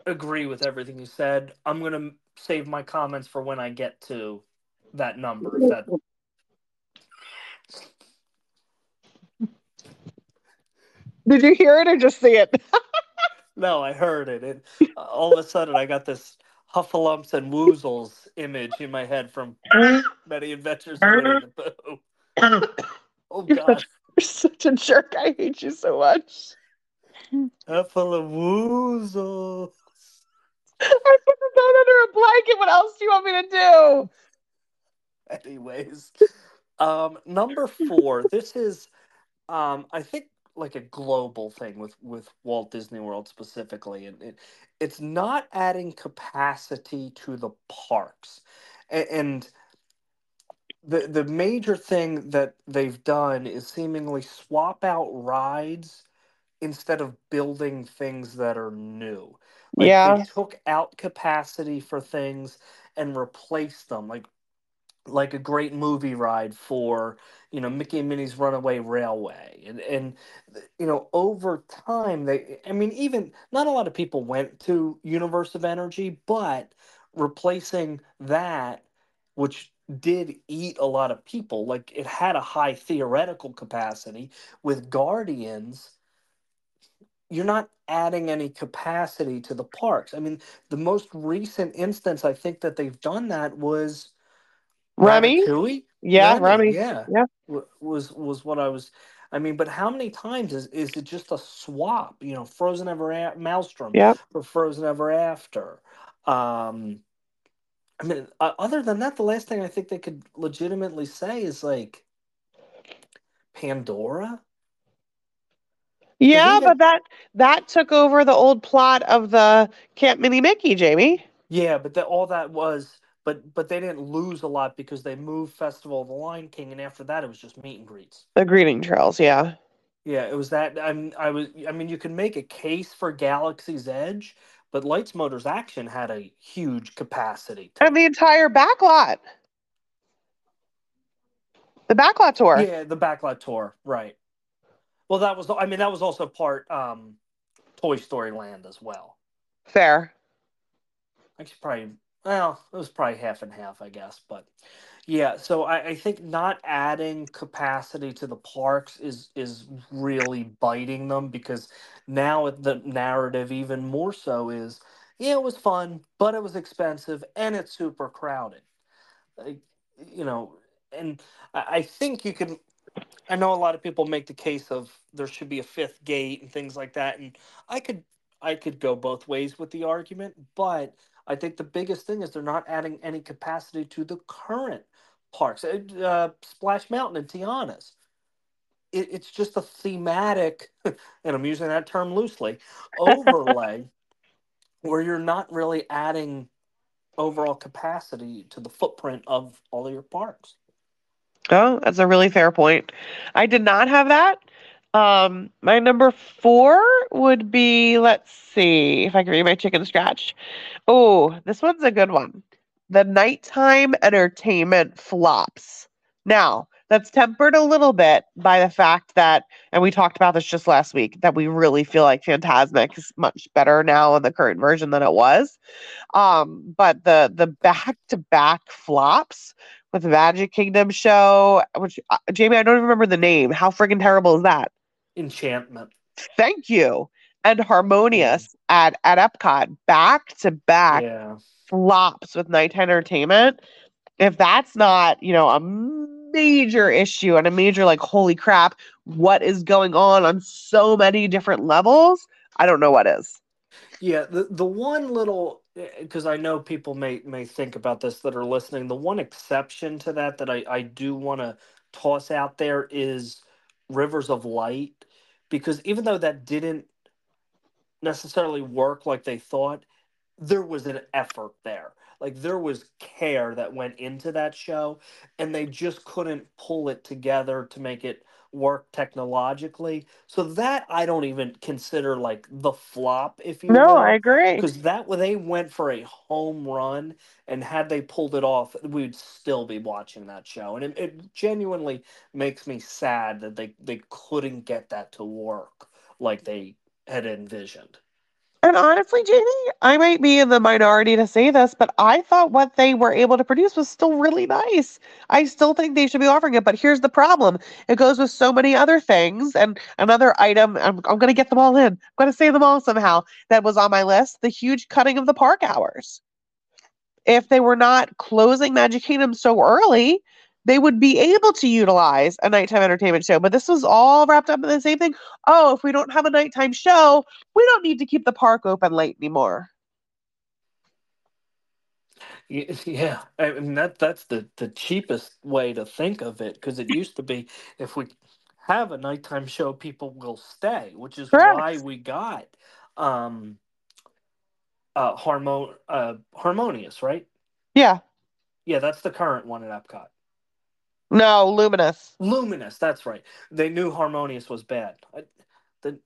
agree with everything you said. I'm gonna save my comments for when I get to that number. If that Did you hear it or just see it? no, I heard it. it all of a sudden, I got this Heffalumps and Woozles image in my head from Many Adventures of Winnie the Pooh. Oh You're God, such, you're such a jerk. I hate you so much. Huffalowoozles. I put the phone under a blanket. What else do you want me to do? Anyways, um, number four. This is, um, I think, like a global thing with with Walt Disney World specifically, and it, it's not adding capacity to the parks, and, and the the major thing that they've done is seemingly swap out rides instead of building things that are new. Like yeah. they took out capacity for things and replaced them. Like like a great movie ride for you know Mickey and Minnie's Runaway Railway, and and you know over time they, I mean, even not a lot of people went to Universe of Energy, but replacing that, which did eat a lot of people, like it had a high theoretical capacity with Guardians. You're not adding any capacity to the parks. I mean, the most recent instance I think that they've done that was Remy? Yeah, Remy. Yeah. Yeah. w- Was was what I was. I mean, but how many times is is it just a swap? You know, Frozen Ever a- Maelstrom Yep. for Frozen Ever After. Um, I mean, uh, other than that, the last thing I think they could legitimately say is like Pandora. Yeah, but that that took over the old plot of the Camp Minnie-Mickey, Jamie. Yeah, but that all that was, but but they didn't lose a lot because they moved Festival of the Lion King, and after that, it was just meet and greets. The greeting trails, yeah. Yeah, it was that. I'm. I was. I mean, you can make a case for Galaxy's Edge, but Lights Motors Action had a huge capacity. to And the entire backlot. The backlot tour. Yeah, the backlot tour, right? Well, that was. I mean, that was also part um, Toy Story Land as well. Fair. I Actually, probably. Well, it was probably half and half, I guess. But yeah, so I, I think not adding capacity to the parks is is really biting them because now the narrative even more so is yeah, it was fun, but it was expensive and it's super crowded. Like, you know, and I, I think you can. I know a lot of people make the case of there should be a fifth gate and things like that, and I could I could go both ways with the argument, but I think the biggest thing is they're not adding any capacity to the current parks. Uh, uh, Splash Mountain and Tiana's. It, it's just a thematic, and I'm using that term loosely, overlay where you're not really adding overall capacity to the footprint of all of your parks. Oh, that's a really fair point. I did not have that. Um, my number four would be, let's see if I can read my chicken scratch. Oh, this one's a good one. The nighttime entertainment flops. Now, that's tempered a little bit by the fact that, and we talked about this just last week, that we really feel like Fantasmic is much better now in the current version than it was. Um, but the the back to back flops with the Magic Kingdom show, which uh, Jamie, I don't even remember the name. How friggin' terrible is that? Enchantment. Thank you. And Harmonious at at Epcot, back to back Yeah. flops with Night entertainment. If that's not, you know, a major issue and a major like, holy crap, what is going on on so many different levels? I don't know what is. Yeah, the the one little Eh, because I know people may may think about this that are listening. The one exception to that that I I do want to toss out there is Rivers of Light because even though that didn't necessarily work like they thought, there was an effort there. Like there was care that went into that show, and they just couldn't pull it together to make it work technologically. So that I don't even consider like the flop, if you No, will I agree. because that they went for a home run and had they pulled it off we'd still be watching that show and it, it genuinely makes me sad that they they couldn't get that to work like they had envisioned And honestly, Jamie, I might be in the minority to say this, but I thought what they were able to produce was still really nice. I still think they should be offering it, but here's the problem. It goes with so many other things. And another item, I'm, I'm going to get them all in. I'm going to say them all somehow, that was on my list the huge cutting of the park hours. If they were not closing Magic Kingdom so early, they would be able to utilize a nighttime entertainment show. But this was all wrapped up in the same thing. Oh, if we don't have a nighttime show, we don't need to keep the park open late anymore. Yeah i mean that that's the the cheapest way to think of it because it used to be if we have a nighttime show people will stay which is Correct. why we got um uh harmon uh harmonious right Yeah. yeah that's the current one at epcot No, Luminous. Luminous, that's right. They knew Harmonious was bad. I, the,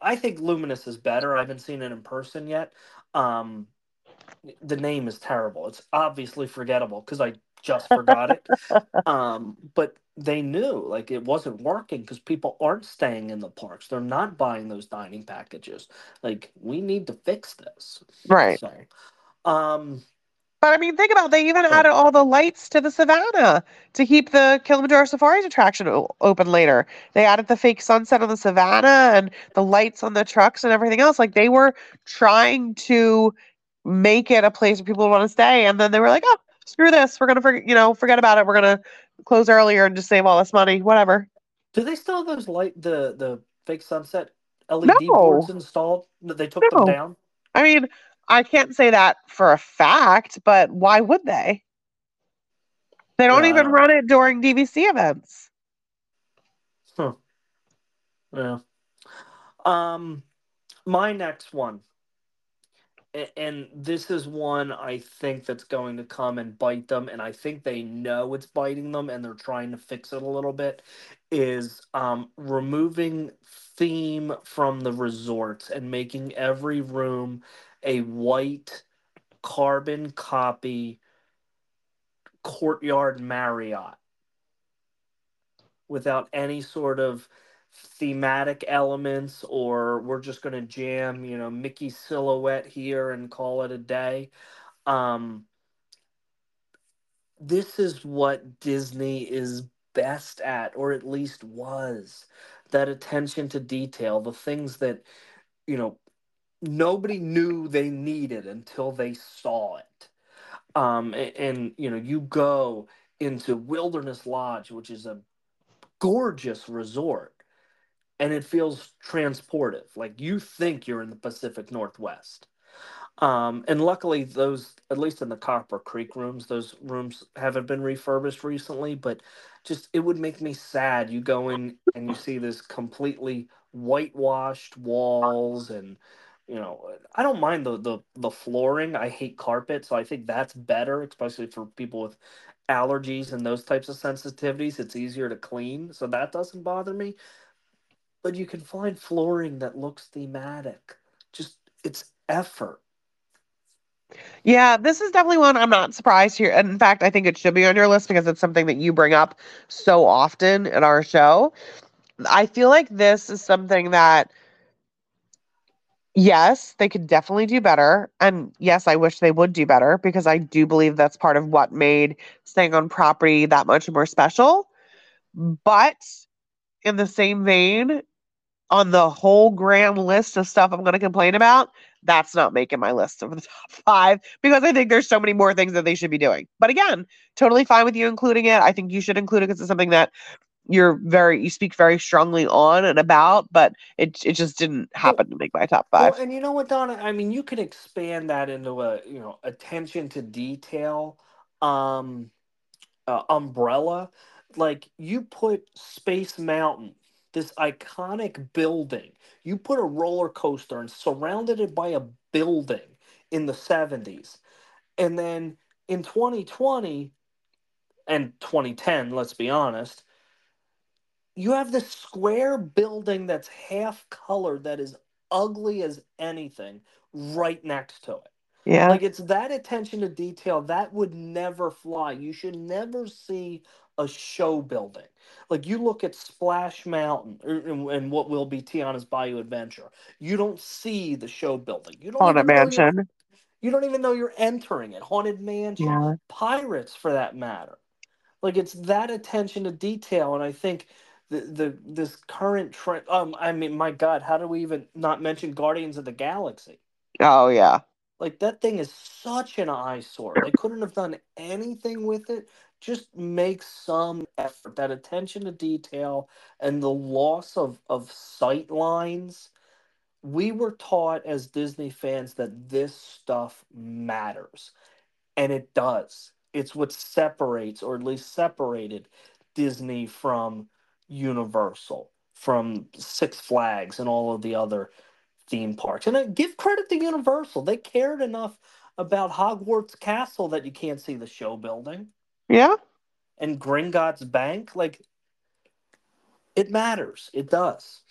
I think Luminous is better. I haven't seen it in person yet. Um, the name is terrible. It's obviously forgettable because I just forgot it. Um, but they knew like it wasn't working because people aren't staying in the parks. They're not buying those dining packages. Like we need to fix this. Right. So, um, But I mean, think about it, they even added all the lights to the savannah to keep the Kilimanjaro Safaris attraction o- open later. They added the fake sunset on the savannah and the lights on the trucks and everything else. Like they were trying to make it a place where people want to stay, and then they were like, "Oh, screw this. We're gonna, forget, you know, forget about it. We're gonna close earlier and just save all this money. Whatever." do they still have those light the the fake sunset LED No. boards installed? That They took No. them down. I mean, I can't say that for a fact, but why would they? They don't Yeah, even don't run it during DVC events. Yeah. Um, my next one, and this is one I think that's going to come and bite them, and I think they know it's biting them, and they're trying to fix it a little bit. Is um, removing theme from the resorts and making every room a white carbon copy courtyard Marriott without any sort of thematic elements or we're just going to jam you know mickey silhouette here and call it a day. Um this is what disney is best at or at least was that attention to detail the things that you know nobody knew they needed until they saw it. Um and, and you know you go into wilderness lodge which is a gorgeous resort and it feels transportive. Like you think you're in the pacific northwest. Um, and luckily those at least in the copper creek rooms those rooms haven't been refurbished recently but just it would make me sad. You go in and you see this completely whitewashed walls and you know i don't mind the the, the flooring. I hate carpet so i think that's better especially for people with allergies and those types of sensitivities. It's easier to clean so that doesn't bother me. But you can find flooring that looks thematic. Just it's effort. Yeah, this is definitely one I'm not surprised here. In fact, I think it should be on your list because it's something that you bring up so often in our show. I feel like this is something that, yes, they could definitely do better. And yes, I wish they would do better because I do believe that's part of what made staying on property that much more special. But in the same vein, on the whole grand list of stuff I'm going to complain about, that's not making my list of the top five because I think there's so many more things that they should be doing. But again, totally fine with you including it. I think you should include it because it's something that you're very you speak very strongly on and about, but it it just didn't happen to make my top five. Well, and you know what, Donna? I mean, you can expand that into a you know attention to detail, um, uh, umbrella. Like you put Space Mountain, this iconic building. You put a roller coaster and surrounded it by a building in the seventies, and then in 2020 and 2010, let's be honest, you have this square building that's half colored that is ugly as anything right next to it. yeah. Like it's that attention to detail that would never fly. You should never see a show building. Like you look at Splash Mountain er, or, and, what will be Tiana's Bayou Adventure. You don't see the show building. You don't Haunted even know you're- Mansion. you don't even know you're entering it. Haunted Mansion, Yeah. Pirates for that matter. Like it's that attention to detail, and I think the the this current trend. Um, I mean, my God, how do we even not mention Guardians of the Galaxy? Oh yeah. Like that thing is such an eyesore. They couldn't have done anything with it. Just make some effort. That attention to detail and the loss of of sight lines. We were taught as Disney fans that this stuff matters, and it does. It's what separates, or at least separated, Disney from Universal, from Six Flags, and all of the other theme parks. And uh, give credit to Universal. They cared enough about Hogwarts Castle that you can't see the show building Yeah. and Gringotts Bank. Like, it matters. It does.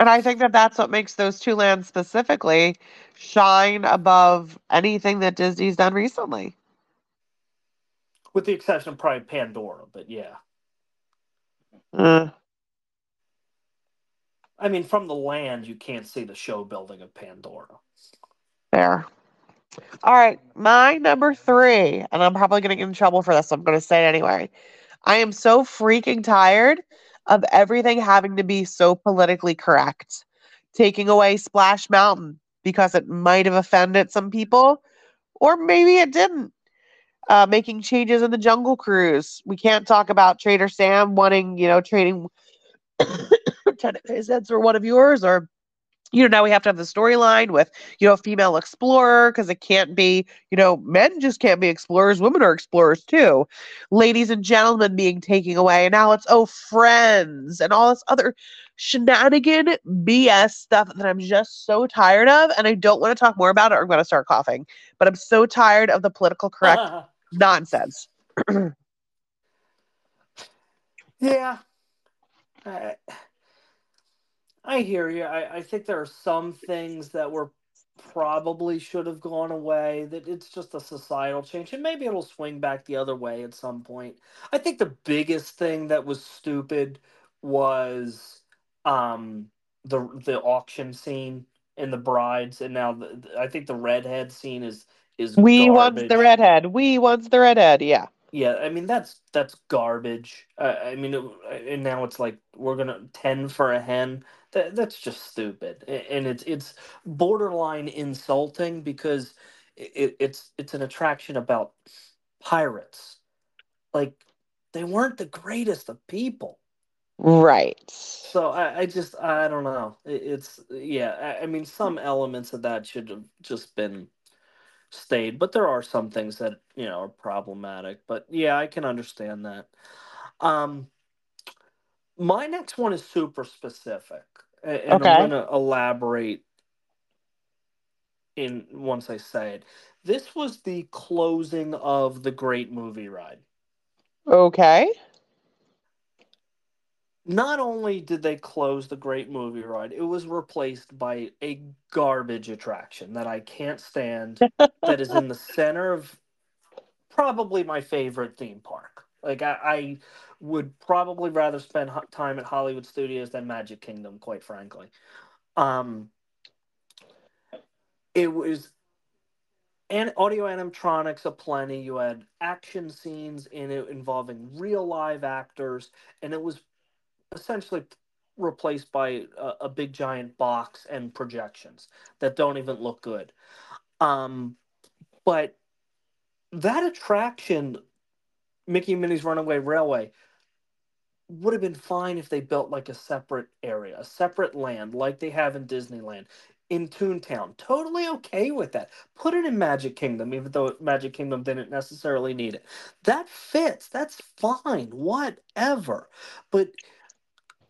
And I think that that's what makes those two lands specifically shine above anything that Disney's done recently. with the exception of probably Pandora. But yeah, Uh, I mean, from the land, you can't see the show building of Pandora. there. All right, my number three, and I'm probably gonna get in trouble for this. So I'm gonna say it anyway. I am so freaking tired of everything having to be so politically correct. Taking away Splash Mountain because it might have offended some people, or maybe it didn't. Uh, making changes in the Jungle Cruise. We can't talk about Trader Sam wanting, you know, trading ten cents for one of yours, or you know, now we have to have the storyline with, you know, a female explorer because it can't be, you know, men just can't be explorers, women are explorers too. Ladies and gentlemen being taken away, and now it's oh friends and all this other shenanigan BS stuff that I'm just so tired of, and I don't want to talk more about it or I'm going to start coughing. But I'm so tired of the political correct nonsense. yeah. I, I hear you. I, I think there are some things that were probably should have gone away. That it's just a societal change, and maybe it'll swing back the other way at some point. I think the biggest thing that was stupid was um the the auction scene and the brides, and now the, I think the redhead scene is is We wants the redhead. We wants the redhead. Yeah. Yeah, I mean that's that's garbage. Uh, I mean, it, and now it's like we're gonna ten for a hen. That that's just stupid, and it's it's borderline insulting because it, it's it's an attraction about pirates. Like they weren't the greatest of people. Right. So I, I just I don't know. It, it's yeah. I, I mean, some elements of that should have just been stayed, but there are some things that you know are problematic. But yeah, I can understand that. Um, my next one is super specific, and Okay. I'm going to elaborate in once I say it. This was the closing of the Great Movie Ride. Okay. Not only did they close the Great Movie Ride, it was replaced by a garbage attraction that I can't stand. that is in the center of probably my favorite theme park. Like I, I would probably rather spend ho- time at Hollywood Studios than Magic Kingdom, quite frankly. Um, it was and audio animatronics aplenty. You had action scenes in it involving real live actors, and it was essentially replaced by a, a big giant box and projections that don't even look good. Um, but that attraction, Mickey and Minnie's Runaway Railway, would have been fine if they built like a separate area, a separate land, like they have in Disneyland, in Toontown. Totally okay with that. Put it in Magic Kingdom, even though Magic Kingdom didn't necessarily need it. That fits. That's fine. Whatever. But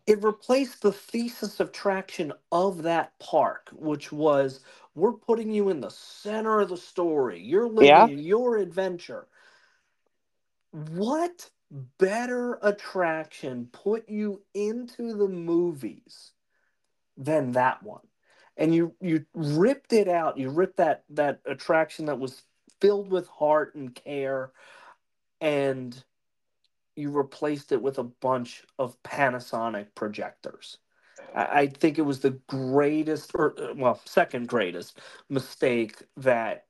it replaced the thesis of traction of that park, which was we're putting you in the center of the story. You're living Yeah. your adventure. What better attraction put you into the movies than that one? And you you ripped it out. You ripped that that attraction that was filled with heart and care and you replaced it with a bunch of Panasonic projectors. I, I think it was the greatest, or uh, well, second greatest mistake that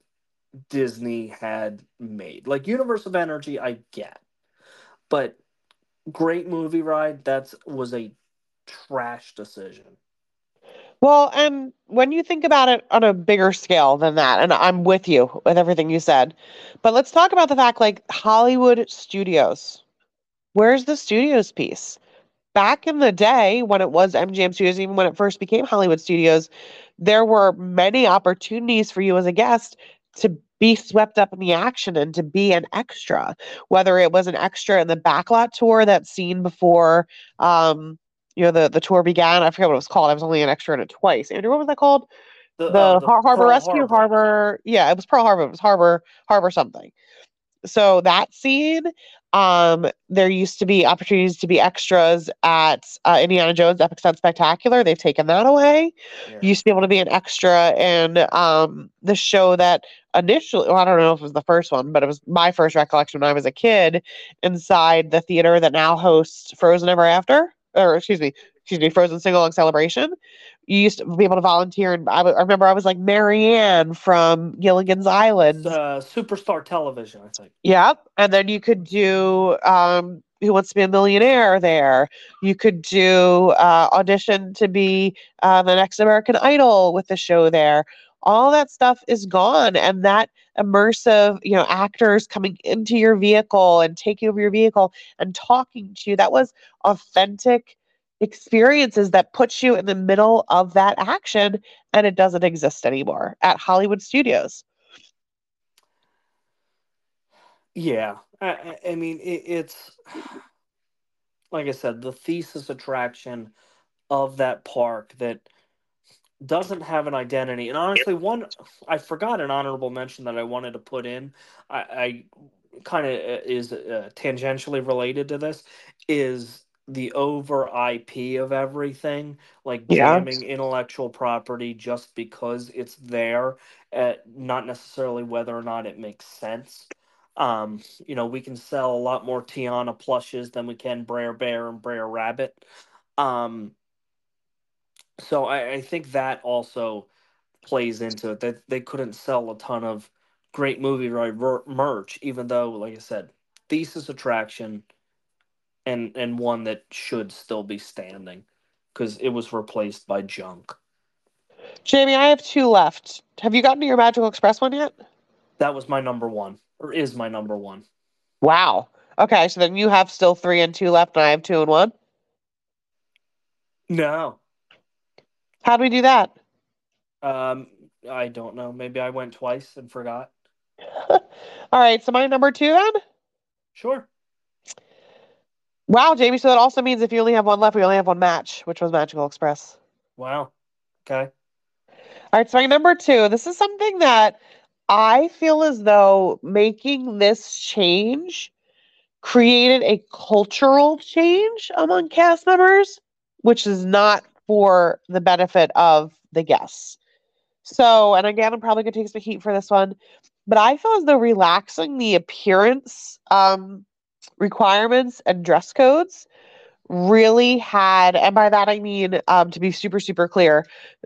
Disney had made. Like Universe of Energy, I get, but great movie ride. That was a trash decision. Well, and when you think about it on a bigger scale than that, and I'm with you with everything you said, but let's talk about the fact like Hollywood studios. Where's the studios piece? Back in the day when it was MGM Studios, even when it first became Hollywood Studios, there were many opportunities for you as a guest to be swept up in the action and to be an extra, whether it was an extra in the backlot tour that's seen before um, you know, the, the tour began. I forget what it was called. I was only an extra in it twice. Andrew, what was that called? The, the, uh, Har- Harbor Pearl Rescue, Harbor. Yeah, it was Pearl Harbor. It was Harbor, Harbor something. So that scene, Um, there used to be opportunities to be extras at uh, Indiana Jones Epic Stunt Spectacular. They've taken that away. Yeah. You used to be able to be an extra in um, the show that initially, well, I don't know if it was the first one, but it was my first recollection when I was a kid inside the theater that now hosts Frozen Ever After, or excuse me, excuse me, Frozen Sing Along Celebration. You used to be able to volunteer, and I, w- I remember I was like Mary Ann from Gilligan's Island. Uh, Superstar Television, I think. Yeah, And then you could do um Who Wants to Be a Millionaire there. You could do uh audition to be uh, the next American Idol with the show there. All that stuff is gone. And that immersive, you know, actors coming into your vehicle and taking over your vehicle and talking to you, that was authentic experiences that puts you in the middle of that action and it doesn't exist anymore at Hollywood studios. Yeah, I, I- mean it, it's like I said, the thesis attraction of that park that doesn't have an identity. And honestly, one I forgot an honorable mention that I wanted to put in. I, I kind of is uh, tangentially related to this is the over IP of everything, like Yeah. jamming intellectual property just because it's there, uh, not necessarily whether or not it makes sense. Um, you know, we can sell a lot more Tiana plushes than we can Brer Bear and Brer Rabbit. Um, so I, I think that also plays into it that they couldn't sell a ton of great movie right merch, even though, like I said, thesis attraction and and one that should still be standing because it was replaced by junk. Jamie, I have two left. Have you gotten to your Magical Express one yet? That was my number one, or is my number one. Wow. Okay, so then you have still three and two left, and I have two and one. No, How do we do that? um, I don't know. Maybe I went twice and forgot. All right, so my number two then? Sure. Wow, Jamie, so that also means if you only have one left, we only have one match, which was Magical Express. Wow. Okay. All right, so my number two, this is something that I feel as though making this change created a cultural change among cast members, which is not for the benefit of the guests. So, and again, I'm probably going to take some heat for this one, but I feel as though relaxing the appearance um, requirements and dress codes really had, and by that I mean, um, to be super, super clear,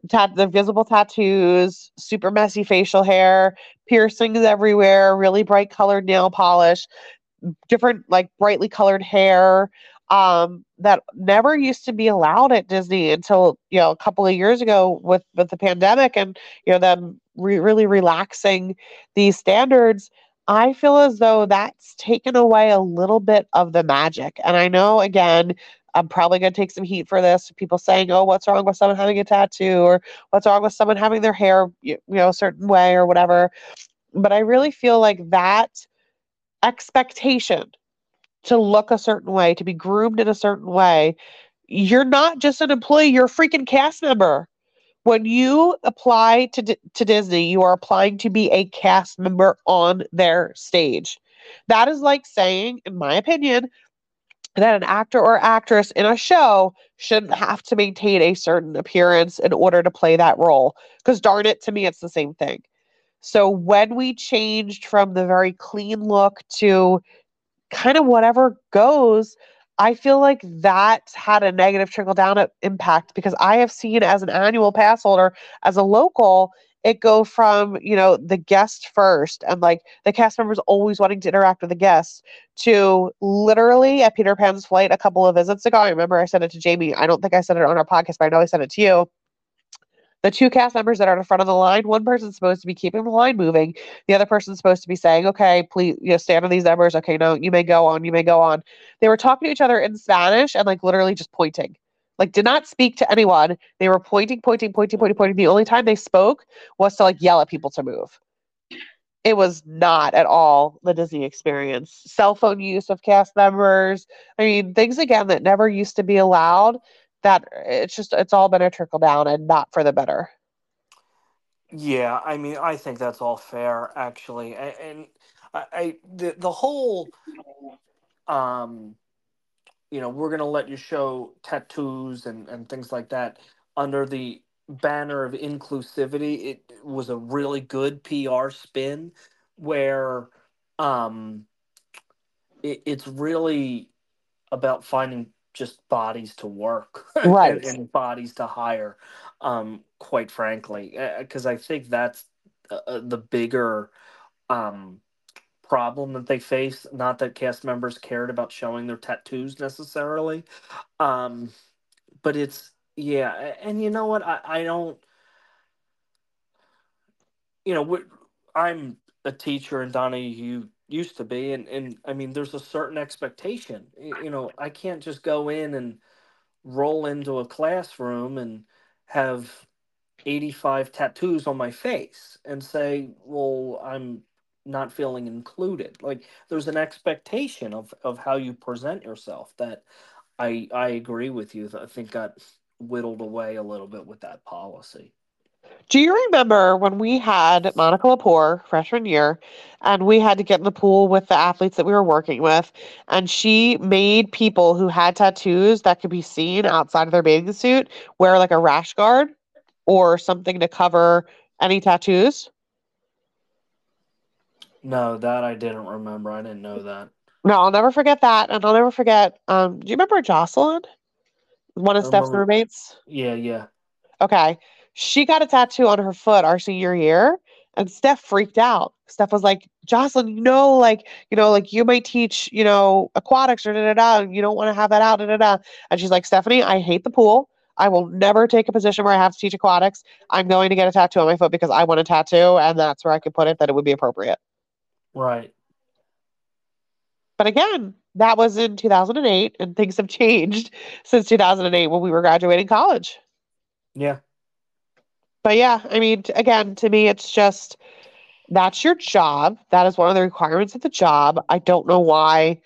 tat- the visible tattoos, super messy facial hair, piercings everywhere, really bright colored nail polish, different like brightly colored hair um that never used to be allowed at Disney until you know a couple of years ago with with the pandemic and you know them re- really relaxing these standards I feel as though that's taken away a little bit of the magic. And I know again I'm probably going to take some heat for this. People saying oh what's wrong with someone having a tattoo? Or what's wrong with someone having their hair you you know a certain way or whatever. But I really feel like that expectation to look a certain way, to be groomed in a certain way, you're not just an employee, you're a freaking cast member. When you apply to, D- to Disney, you are applying to be a cast member on their stage. That is like saying, in my opinion, that an actor or actress in a show shouldn't have to maintain a certain appearance in order to play that role. Because darn it, to me, it's the same thing. So when we changed from the very clean look to kind of whatever goes, I feel like that had a negative trickle down impact because I have seen as an annual pass holder, as a local, it go from, you know, the guest first and like the cast members always wanting to interact with the guests to literally at Peter Pan's flight a couple of visits ago. I remember I said it to Jamie. I don't think I said it on our podcast, but I know I said it to you the two cast members that are in front of the line, one person's supposed to be keeping the line moving. The other person's supposed to be saying, okay, please, you know, stand on these numbers. Okay, no, you may go on, you may go on. They were talking to each other in Spanish and like literally just pointing. Like did not speak to anyone. They were pointing, pointing, pointing, pointing, pointing. The only time they spoke was to like yell at people to move. It was not at all the Disney experience. Cell phone use of cast members. I mean, things again that never used to be allowed that it's just it's all been a trickle down and not for the better. Yeah, I mean, I think that's all fair, actually, and I, I the the whole um, you know, we're to let you show tattoos and, and things like that under the banner of inclusivity. It was a really good PR spin where um, it, it's really about finding just bodies to work Right. and, and bodies to hire um quite frankly because i think that's uh, uh, the bigger um problem that they face not that cast members cared about showing their tattoos necessarily um but it's yeah and you know what i, I don't you know i'm a teacher and donnie you used to be and and i mean there's a certain expectation you know i can't just go in and roll into a classroom and have 85 tattoos on my face and say well i'm not feeling included. Like there's an expectation of of how you present yourself that i i agree with you i think got whittled away a little bit with that policy Do you remember when we had Monica Lepore freshman year and we had to get in the pool with the athletes that we were working with and she made people who had tattoos that could be seen outside of their bathing suit wear like a rash guard or something to cover any tattoos? no that i didn't remember i didn't know that No, I'll never forget that and I'll never forget um do you remember Jocelyn? One of Steph's roommates? yeah yeah Okay. She got a tattoo on her foot our senior year, and Steph freaked out. Steph was like, Jocelyn, you know, like, you know, like you might teach, you know, aquatics or da da da, and you don't want to have that out, da da da. And she's like, Stephanie, I hate the pool. I will never take a position where I have to teach aquatics. I'm going to get a tattoo on my foot because I want a tattoo, and that's where I could put it that it would be appropriate. right But again, that was in 2008, and things have changed since 2008 when we were graduating college. yeah But yeah, I mean, again, to me, it's just that's your job. That is one of the requirements of the job. I don't know why.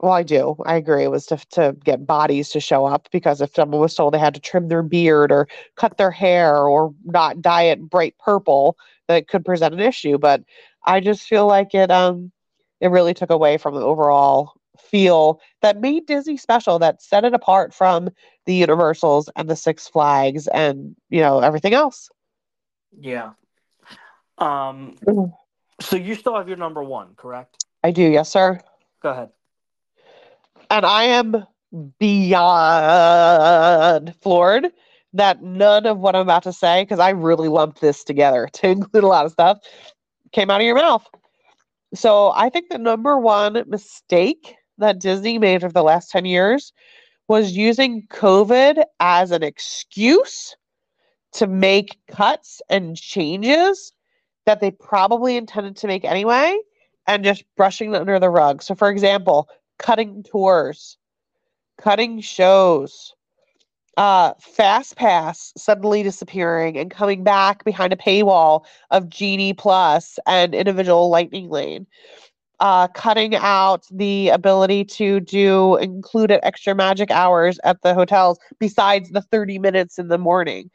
Well, I do. I agree. It was to, to get bodies to show up because if someone was told they had to trim their beard or cut their hair or not dye it bright purple, that could present an issue. But I just feel like it um it really took away from the overall feel that made Disney special, that set it apart from the Universals and the Six Flags and you know everything else. yeah um so you still have your number one correct I do, yes, sir. go ahead And I am beyond floored that none of what I'm about to say, because I really lumped this together to include a lot of stuff, came out of your mouth. So I think the number one mistake that Disney made over the last 10 years was using COVID as an excuse to make cuts and changes that they probably intended to make anyway and just brushing it under the rug. So, for example, cutting tours, cutting shows, uh, Fast Pass suddenly disappearing and coming back behind a paywall of Genie Plus and individual Lightning Lane, uh, cutting out the ability to do included extra magic hours at the hotels besides the 30 minutes in the morning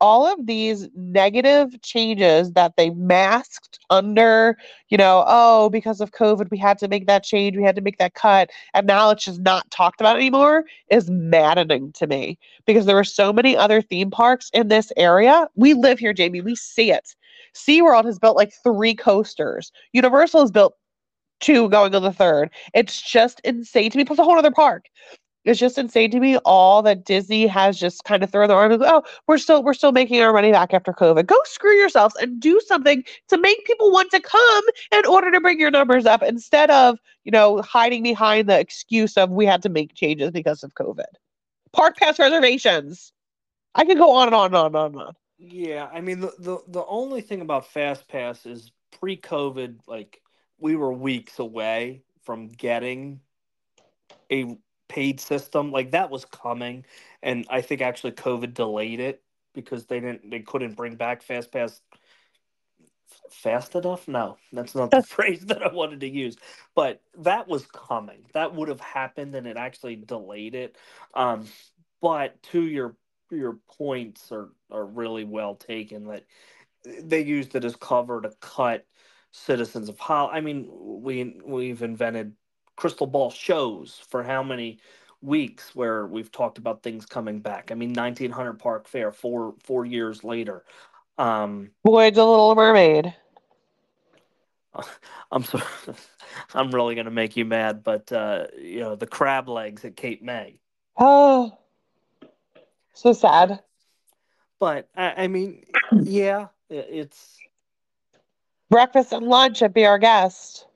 all of these negative changes that they masked under, you know, oh, because of COVID, we had to make that change, we had to make that cut, and now it's just not talked about anymore is maddening to me because there are so many other theme parks in this area. We live here, Jamie, we see it. SeaWorld has built like three coasters, Universal has built two going on the third. It's just insane to me. Plus a whole other park it's just insane to me all that Disney has just kind of thrown their arms. Oh, we're still we're still making our money back after COVID. Go screw yourselves and do something to make people want to come in order to bring your numbers up instead of you know hiding behind the excuse of we had to make changes because of COVID. Park pass reservations. I could go on and on and on and on. And on. Yeah, I mean the, the the only thing about Fast Pass is pre-COVID, like we were weeks away from getting a paid system. Like that was coming, and I think actually COVID delayed it because they didn't they couldn't bring back Fast Pass fast enough. No, that's not the phrase that I wanted to use, but that was coming. That would have happened, and it actually delayed it. Um, but to your your points are are really well taken. That they used it as cover to cut citizens of how. I mean, we we've invented crystal ball shows for how many weeks where we've talked about things coming back. I mean, 1900 Park Fair, four four years later. Um, Voyage of the Little Mermaid. I'm so I'm really gonna make you mad, but uh, you know the crab legs at Cape May. Oh, so sad. But I, I mean, yeah, it's Breakfast and lunch at Be Our Guest.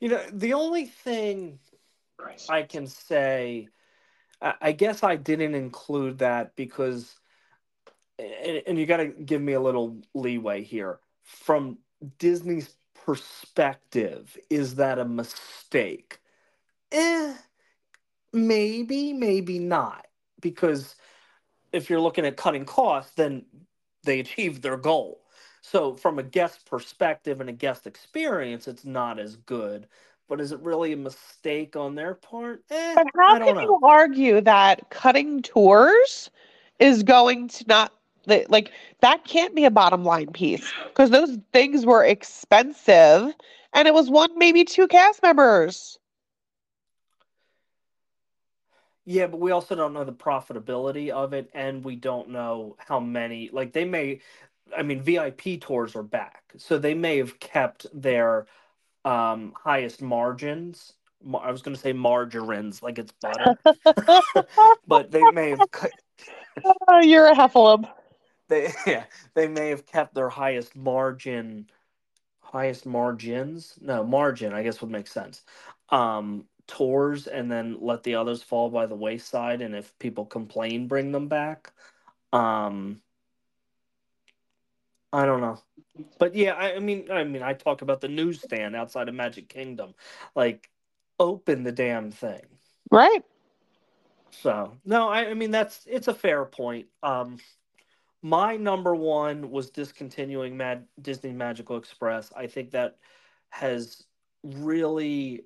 you know the only thing I can say, I, guess I didn't include that because, and, and you got to give me a little leeway here. From Disney's perspective, is that a mistake? Eh, maybe, maybe not. Because if you're looking at cutting costs, then they achieved their goal. So, from a guest perspective and a guest experience, it's not as good. But is it really a mistake on their part? Eh, But how can know. you argue that cutting tours is going to not li- like that can't be a bottom line piece because those things were expensive and it was one maybe two cast members. Yeah, but we also don't know the profitability of it, and we don't know how many. Like they may, I mean, VIP tours are back, so they may have kept their um highest margins. Ma- I was going to say margarines, like it's butter, but they may have. Oh, you're a heffalump. They yeah, they may have kept their highest margin, highest margins. No, margin, I guess would make sense. Um, tours and then let the others fall by the wayside, and if people complain, bring them back. Um, I don't know, but yeah, I, I mean, I mean, I talk about the newsstand outside of Magic Kingdom, like open the damn thing. Right? So no, I, I mean that's it's a fair point. Um, my number one was discontinuing Mad Disney Magical Express. I think that has really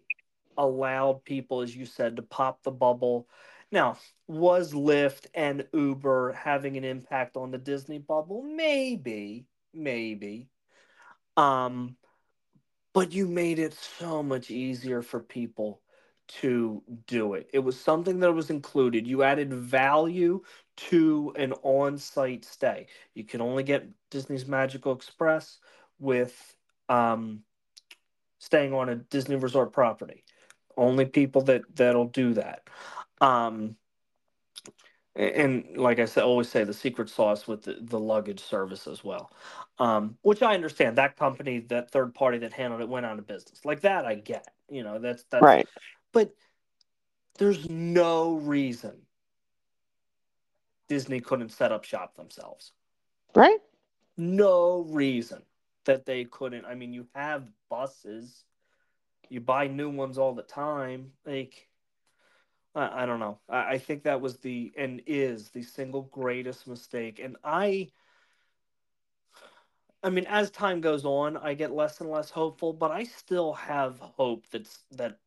allowed people, as you said, to pop the bubble. Now, was Lyft and Uber having an impact on the Disney bubble? Maybe, maybe. Um, but you made it so much easier for people to do it. It was something that was included. You added value to an on-site stay. You can only get Disney's Magical Express with um, staying on a Disney resort property. Only people that that'll do that. Um, and like I said, always say the secret sauce with the, the luggage service as well, um, which I understand. That company, that third party that handled it, went out of business. Like that, I get. You know, that's that's. Right. But there's no reason Disney couldn't set up shop themselves. Right? No reason that they couldn't. I mean, you have buses, you buy new ones all the time. Like, I, I don't know. I, I think that was the and is the single greatest mistake. And I, I mean, as time goes on, I get less and less hopeful, but I still have hope that's that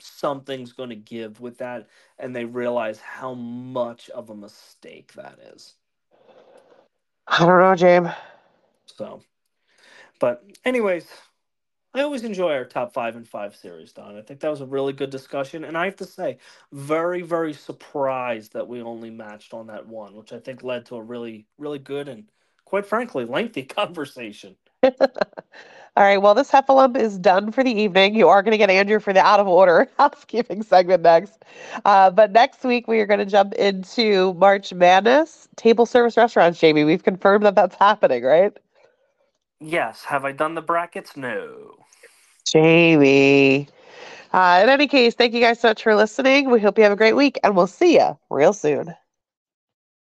something's going to give with that, and they realize how much of a mistake that is. I don't know, James. So, but anyways, I always enjoy our top five and five series, Don. I think that was a really good discussion, and I have to say, very, very surprised that we only matched on that one, which I think led to a really, really good and, quite frankly, lengthy conversation. All right. Well, this heffalump is done for the evening. You are going to get Andrew for the out of order housekeeping segment next. Uh, but next week, we are going to jump into March Madness table service restaurants, Jamie. We've confirmed that that's happening, right? Yes. Have I done the brackets? No. Jamie. Uh, in any case, thank you guys so much for listening. We hope you have a great week, and we'll see you real soon.